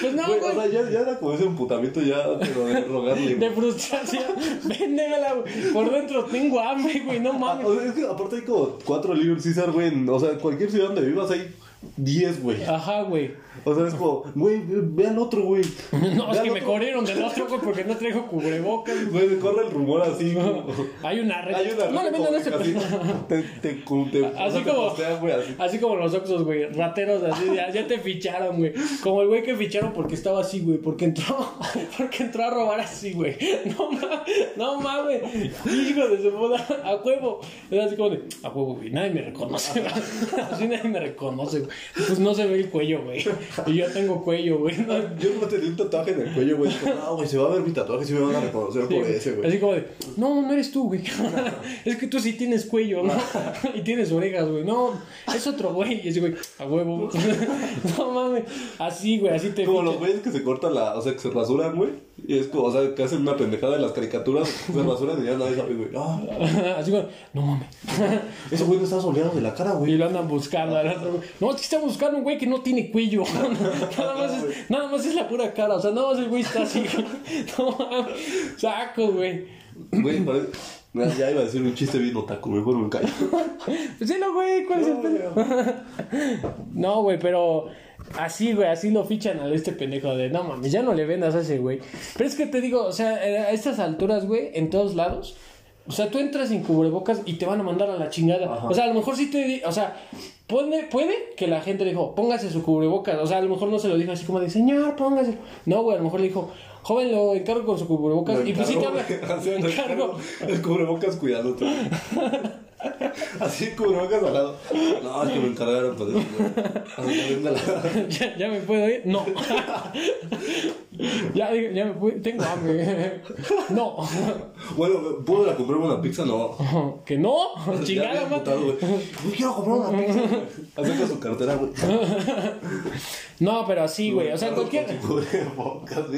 Pues no, Güey, o güey. sea, ya, ya era como ese emputamiento ya, pero de rogarle. De frustración. Véndemela, güey. Por dentro tengo hambre, güey. No Ah, mames. o sea, es que aparte hay como cuatro Little Caesar, güey. O sea, en cualquier ciudad donde vivas hay 10, güey. Ajá, güey. O sea, es como, güey, ve, ve al otro, güey. No, es que me corrieron del otro, güey, porque no traigo cubrebocas. Güey, corre el rumor así, como- Hay una red. Hay una no le vendan ese así, te, te, te, Así te como, postean, güey, así. así como los Oxos, güey, rateros, así, ya, ya te ficharon, güey. Como el güey que ficharon porque estaba así, güey, porque entró, porque entró a robar así, güey. No mames, no mames, hijo de su puta, a huevo. Era así como de, a huevo, güey, nadie me reconoce, güey. Así nadie me reconoce, güey. Pues no se ve el cuello, güey. Y yo tengo cuello, güey. No, Yo no tenía un tatuaje en el cuello, güey. Como, No, güey, se va a ver mi tatuaje, sí me van a reconocer Sí, por güey. ese, güey. Así como de, no, no eres tú, güey. es que tú sí tienes cuello, ¿no? y tienes orejas, güey. No, es otro güey. Y ese güey, a huevo. no mames. Así, güey, así te. Como los güeyes que se cortan la, o sea, que se rasuran, güey. Y es como, o sea, que hacen una pendejada de las caricaturas, se rasuran y ya nadie sabe, güey. Ah, así como, no mames. ese güey no está soleado de la cara, Y güey. lo andan buscando al otro, güey. No, es que está buscando un güey que no tiene cuello. nada, más es, nada más es la pura cara. O sea, nada más el güey está así. no mames. Saco, güey. Güey, parece... Mira, Ya iba a decir un chiste bien otaku, mejor me callo. Pues dilo, güey, ¿cuál es el pedo? No, güey, pero así, güey, así lo fichan a este pendejo de, no mames, ya no le vendas a ese güey. Pero es que te digo, o sea, eh, a estas alturas, güey, en todos lados, o sea, tú entras sin cubrebocas y te van a mandar a la chingada. Ajá. O sea, a lo mejor sí te, o sea, puede, puede que la gente le dijo, póngase su cubrebocas. O sea, a lo mejor no se lo dijo así como de, señor, póngase. No, güey, a lo mejor le dijo, joven, lo encargo con su cubrebocas. Lo y pues sí te encargo, habla, lo encargo. El cubrebocas cuidándote. Así cubrebocas al lado. No, es que me encargaron, pues. ¿Ya, ya me puedo ir? No. Ya, ya me fui, tengo hambre. No, Bueno, ¿puedo ir a comprarme una pizza? No. que no, chingada, güey. Yo quiero comprar una pizza. Acerca su cartera, güey. No, pero así, güey. O sea, cualquier.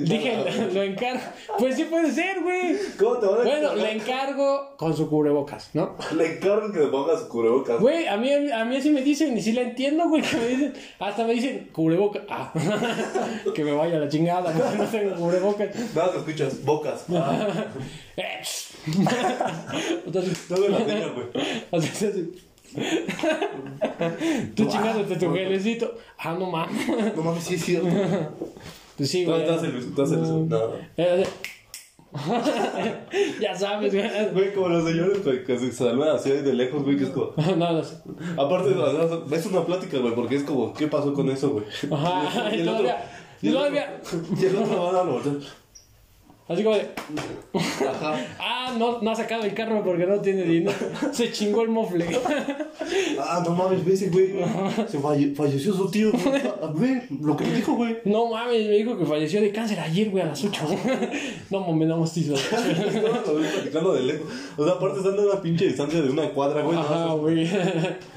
Dije, lo encargo. Pues sí puede ser, güey. ¿Cómo te van a Bueno, le encargo con su cubrebocas, ¿no? Le encargo que me ponga su cubrebocas. Güey, a mí, a mí así me dicen, y sí la entiendo, güey, que me dicen, hasta me dicen, cubrebocas, ah, que me vaya la chingada, porque no tengo cubrebocas. Nada, te escuchas, bocas. Eh, Entonces, No me la güey. así, así. Tú chingándote tu gelecito. Ah, no mames. No mames, sí es cierto. Pues sí, güey. tú haces el tú haces el No. Ya sabes, güey. Güey, como los señores güey, que se saludan así de lejos, güey, que es como... No, no sé. Aparte, es una plática, güey, porque es como, ¿qué pasó con eso, güey? Ajá, y el otro- todavía, y el otro- todavía, Y el otro va a dar. Así como de, Ajá. ah, no, no ha sacado el carro porque no tiene dinero. Se chingó el mofle. Ah, no mames, ve ese güey. Se falle- falleció su tío, ver, lo que me dijo, güey. No mames, me dijo que falleció de cáncer ayer, güey, a las 8. No mames, no mastizo. Platicando de lejos. O sea, aparte están a una pinche distancia de una cuadra, güey. Ajá, güey.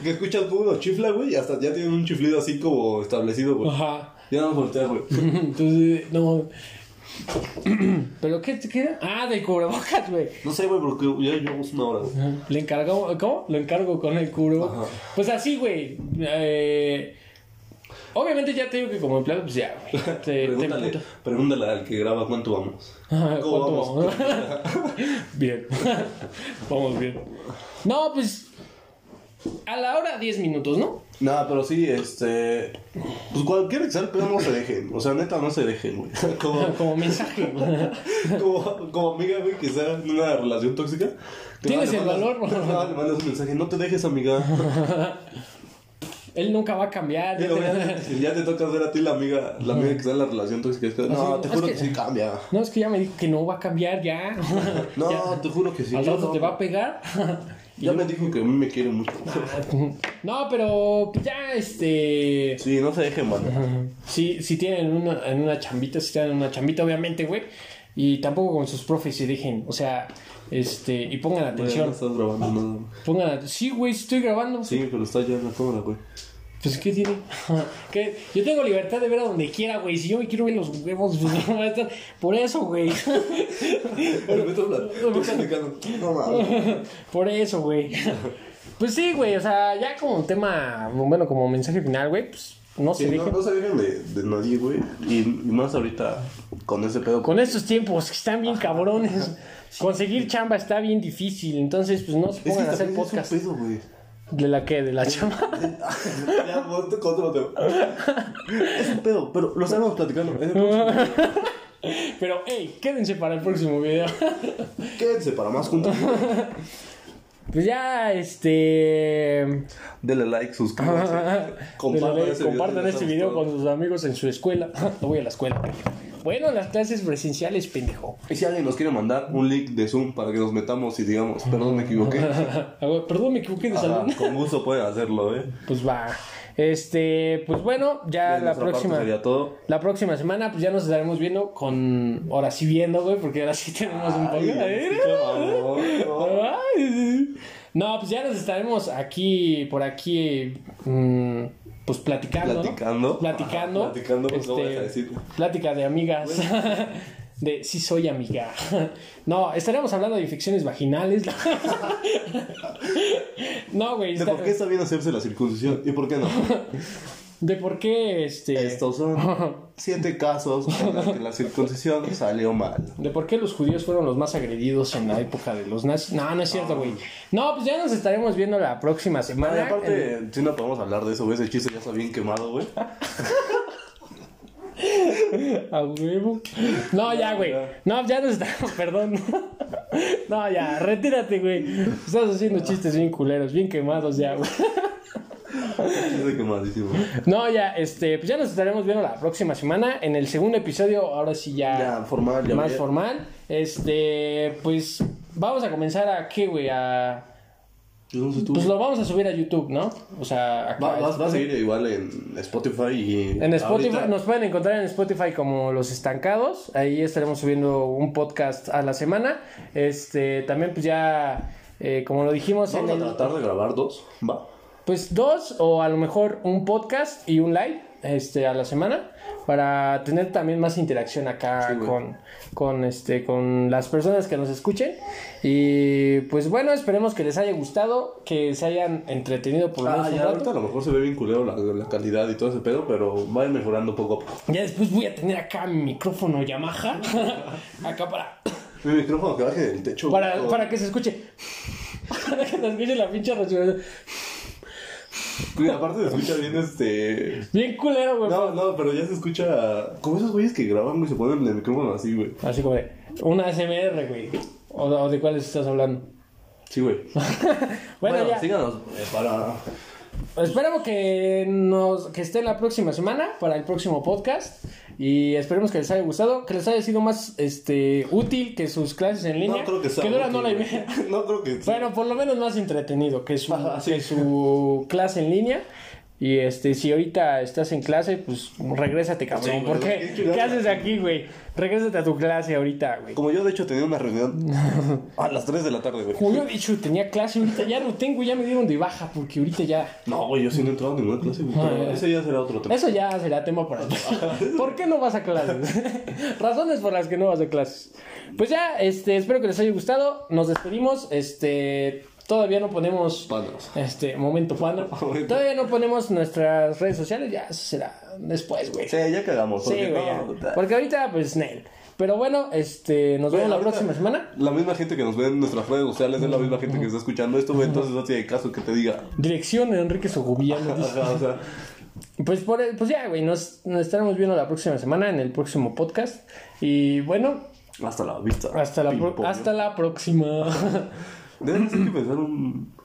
Que escuchas como uno chifla, güey, y hasta ya tienen un chiflido así como establecido, güey. Ajá. Ya no volteas, güey. Entonces, no. ¿Pero qué, qué era? Ah, de cubrebocas, güey. No sé, güey, porque ya llevamos una hora, güey. Le encargó, ¿cómo? Lo encargo con el cubrebocas. Ajá. Pues así, güey. Eh, obviamente ya te digo que como empleado, pues ya, güey. Te, te Pregúntale, al que graba cuánto vamos. Ajá, ¿Cómo ¿Cuánto vamos? vamos? bien. vamos bien. No, pues. A la hora 10 minutos, ¿no? Nada, pero sí, este. Pues cualquier Excel, pero no se dejen. O sea, neta, no se dejen, güey. Como, Como mensaje. güey. como, como amiga, güey, que sea en una relación tóxica. ¿Tienes el valor? nada, le mandas un mensaje, no te dejes, amiga. Él nunca va a cambiar. Ya, te- ya te toca ver a ti la amiga, la amiga que está en la relación tóxica. es que, no, Así, te es juro que- que, sí cambia. No, es que ya me dijo que no va a cambiar ya. No, Ya. te juro que sí. Al rato no. te va a pegar. Ya me dijo que a mí me quiere mucho. No, pero pues, ya este. Sí, no se dejen, mano. Si, si tienen una, en una chambita, si tienen una chambita, obviamente, güey. Y tampoco con sus profes se dejen. O sea, este. Y pongan No atención. estás grabando nada. Pongan atención. Sí, güey, sí estoy grabando. Sí, pero está ya en la cámara, güey. Pues, ¿qué tiene? ¿Qué? Yo tengo libertad de ver a donde quiera, güey. Si yo me quiero ver los huevos, pues no va a estar. Por eso, güey. Por eso, güey. Pues sí, güey. O sea, ya como tema, bueno, como mensaje final, güey, pues no se Sí, no, dejen. no se dejen de, de nadie, güey. Y, y más ahorita con ese pedo. Con estos tiempos que están bien cabrones, conseguir chamba está bien difícil. Entonces, pues no se Es que pongan a hacer también es un podcast. pedo, güey. ¿De la qué? ¿De la chamba? ya. Es un pedo, pero lo estamos platicando. Es. Pero, hey, quédense para el próximo video. Quédense para más juntos. Pues ya, este. Denle like, suscríbanse. Compartan video, este video con sus amigos en su escuela. No voy a la escuela. Bueno, en las clases presenciales, pendejo. Y si alguien nos quiere mandar un link de Zoom para que nos metamos y digamos, perdón, me equivoqué. Ah, Perdón, me equivoqué de salón. con gusto pueden hacerlo, ¿eh? Pues va. Este, pues bueno, ya De la próxima. sería todo. La próxima semana, pues ya nos estaremos viendo con. Ahora sí viendo, güey, porque ahora sí tenemos un poco. Mamón, no. Pues ya nos estaremos aquí, por aquí, mm, pues platicando. ¿no? Platicando. Platicando. Ajá, platicando, pues, ¿cómo este, vas a decir? Plática de amigas. De sí soy amiga. No, estaríamos hablando de infecciones vaginales. No, güey. ¿De por qué está bien hacerse la circuncisión y por qué no? De por qué este. Estos son siete casos en los que la circuncisión salió mal. ¿De por qué los judíos fueron los más agredidos en la época de los nazis? No, no es cierto, güey. No, pues ya nos estaremos viendo la próxima No, semana. y aparte, si no podemos hablar de eso, güey, ese chiste ya está bien quemado, güey. A huevo. No, ya, güey. No, ya nos estamos, perdón. No, ya, retírate, güey. Estás haciendo chistes bien culeros, bien quemados ya, güey. No, ya, este, pues ya nos estaremos viendo la próxima semana. En el segundo episodio, ahora sí ya. Ya, formal, ya más bien. formal. Este, pues vamos a comenzar a qué, güey, a no. Pues lo vamos a subir a YouTube, ¿no? O sea, acá. Va, va- va a seguir igual en Spotify y... En Spotify, ahorita- nos pueden encontrar en Spotify como Los Estancados. Ahí estaremos subiendo un podcast a la semana. Este, también pues ya, eh, como lo dijimos Vamos en a el... tratar de grabar dos, va. Pues dos o a lo mejor un podcast y un live este, a la semana para tener también más interacción acá Sí, con, con, este, con las personas que nos escuchen. Y pues bueno, esperemos que les haya gustado, que se hayan entretenido por lo menos Ah, un ya rato. ahorita a lo mejor se ve bien culero la, la calidad y todo ese pedo, pero va a ir mejorando poco a poco. Ya después voy a tener acá mi micrófono Yamaha. acá para, Mi micrófono que baje del techo. para, para que se escuche. para que se escuche la pinche aparte se escucha bien este... Bien culero, güey. No, no, pero ya se escucha... Como esos güeyes que graban, güey, se ponen el micrófono así, güey. Así como de una ASMR, güey. O, o de cuáles estás hablando. Sí, güey. Bueno, ya. síganos eh, para... Esperemos que nos que esté la próxima semana para el próximo podcast y esperemos que les haya gustado, que les haya sido más este útil que sus clases en línea. No creo que sea dura útil, no la y media. No creo que sea. Bueno, por lo menos más entretenido que su, Ajá, sí. que su clase en línea. Y este, si ahorita estás en clase, pues regrésate, cabrón. Sí, ¿Por qué? qué chulada. ¿Qué haces aquí, güey? Regrésate a tu clase ahorita, güey. Como yo, de hecho, tenía una reunión a las 3 de la tarde, güey. Como yo he dicho, tenía clase, ahorita ya no tengo, ya me dieron de baja, porque ahorita ya. No, güey, yo sí no he entrado a ninguna clase, güey. Ah, ese ya será otro tema. Eso ya será tema para ¿Por qué no vas a clases? Razones por las que no vas a clases. Pues ya, este, espero que les haya gustado. Nos despedimos. Este, todavía no ponemos. Panos. Este, momento. Momento. Todavía no ponemos nuestras redes sociales. Ya, eso será después, güey. Sí, ya. Sí, porque güey. no, ya. Porque ahorita, pues, Nel. Pero bueno, este, nos Güey, vemos la próxima semana. La misma gente que nos ve en nuestras redes sociales es la misma gente que está escuchando esto, güey. Entonces no tiene caso que te diga. Dirección Enrique Sogoviano. o sea, Pues, por, pues ya, güey, nos, nos estaremos viendo la próxima semana en el próximo podcast. Y bueno, hasta la vista. hasta la, pro- hasta la próxima. Debemos hay que pensar un,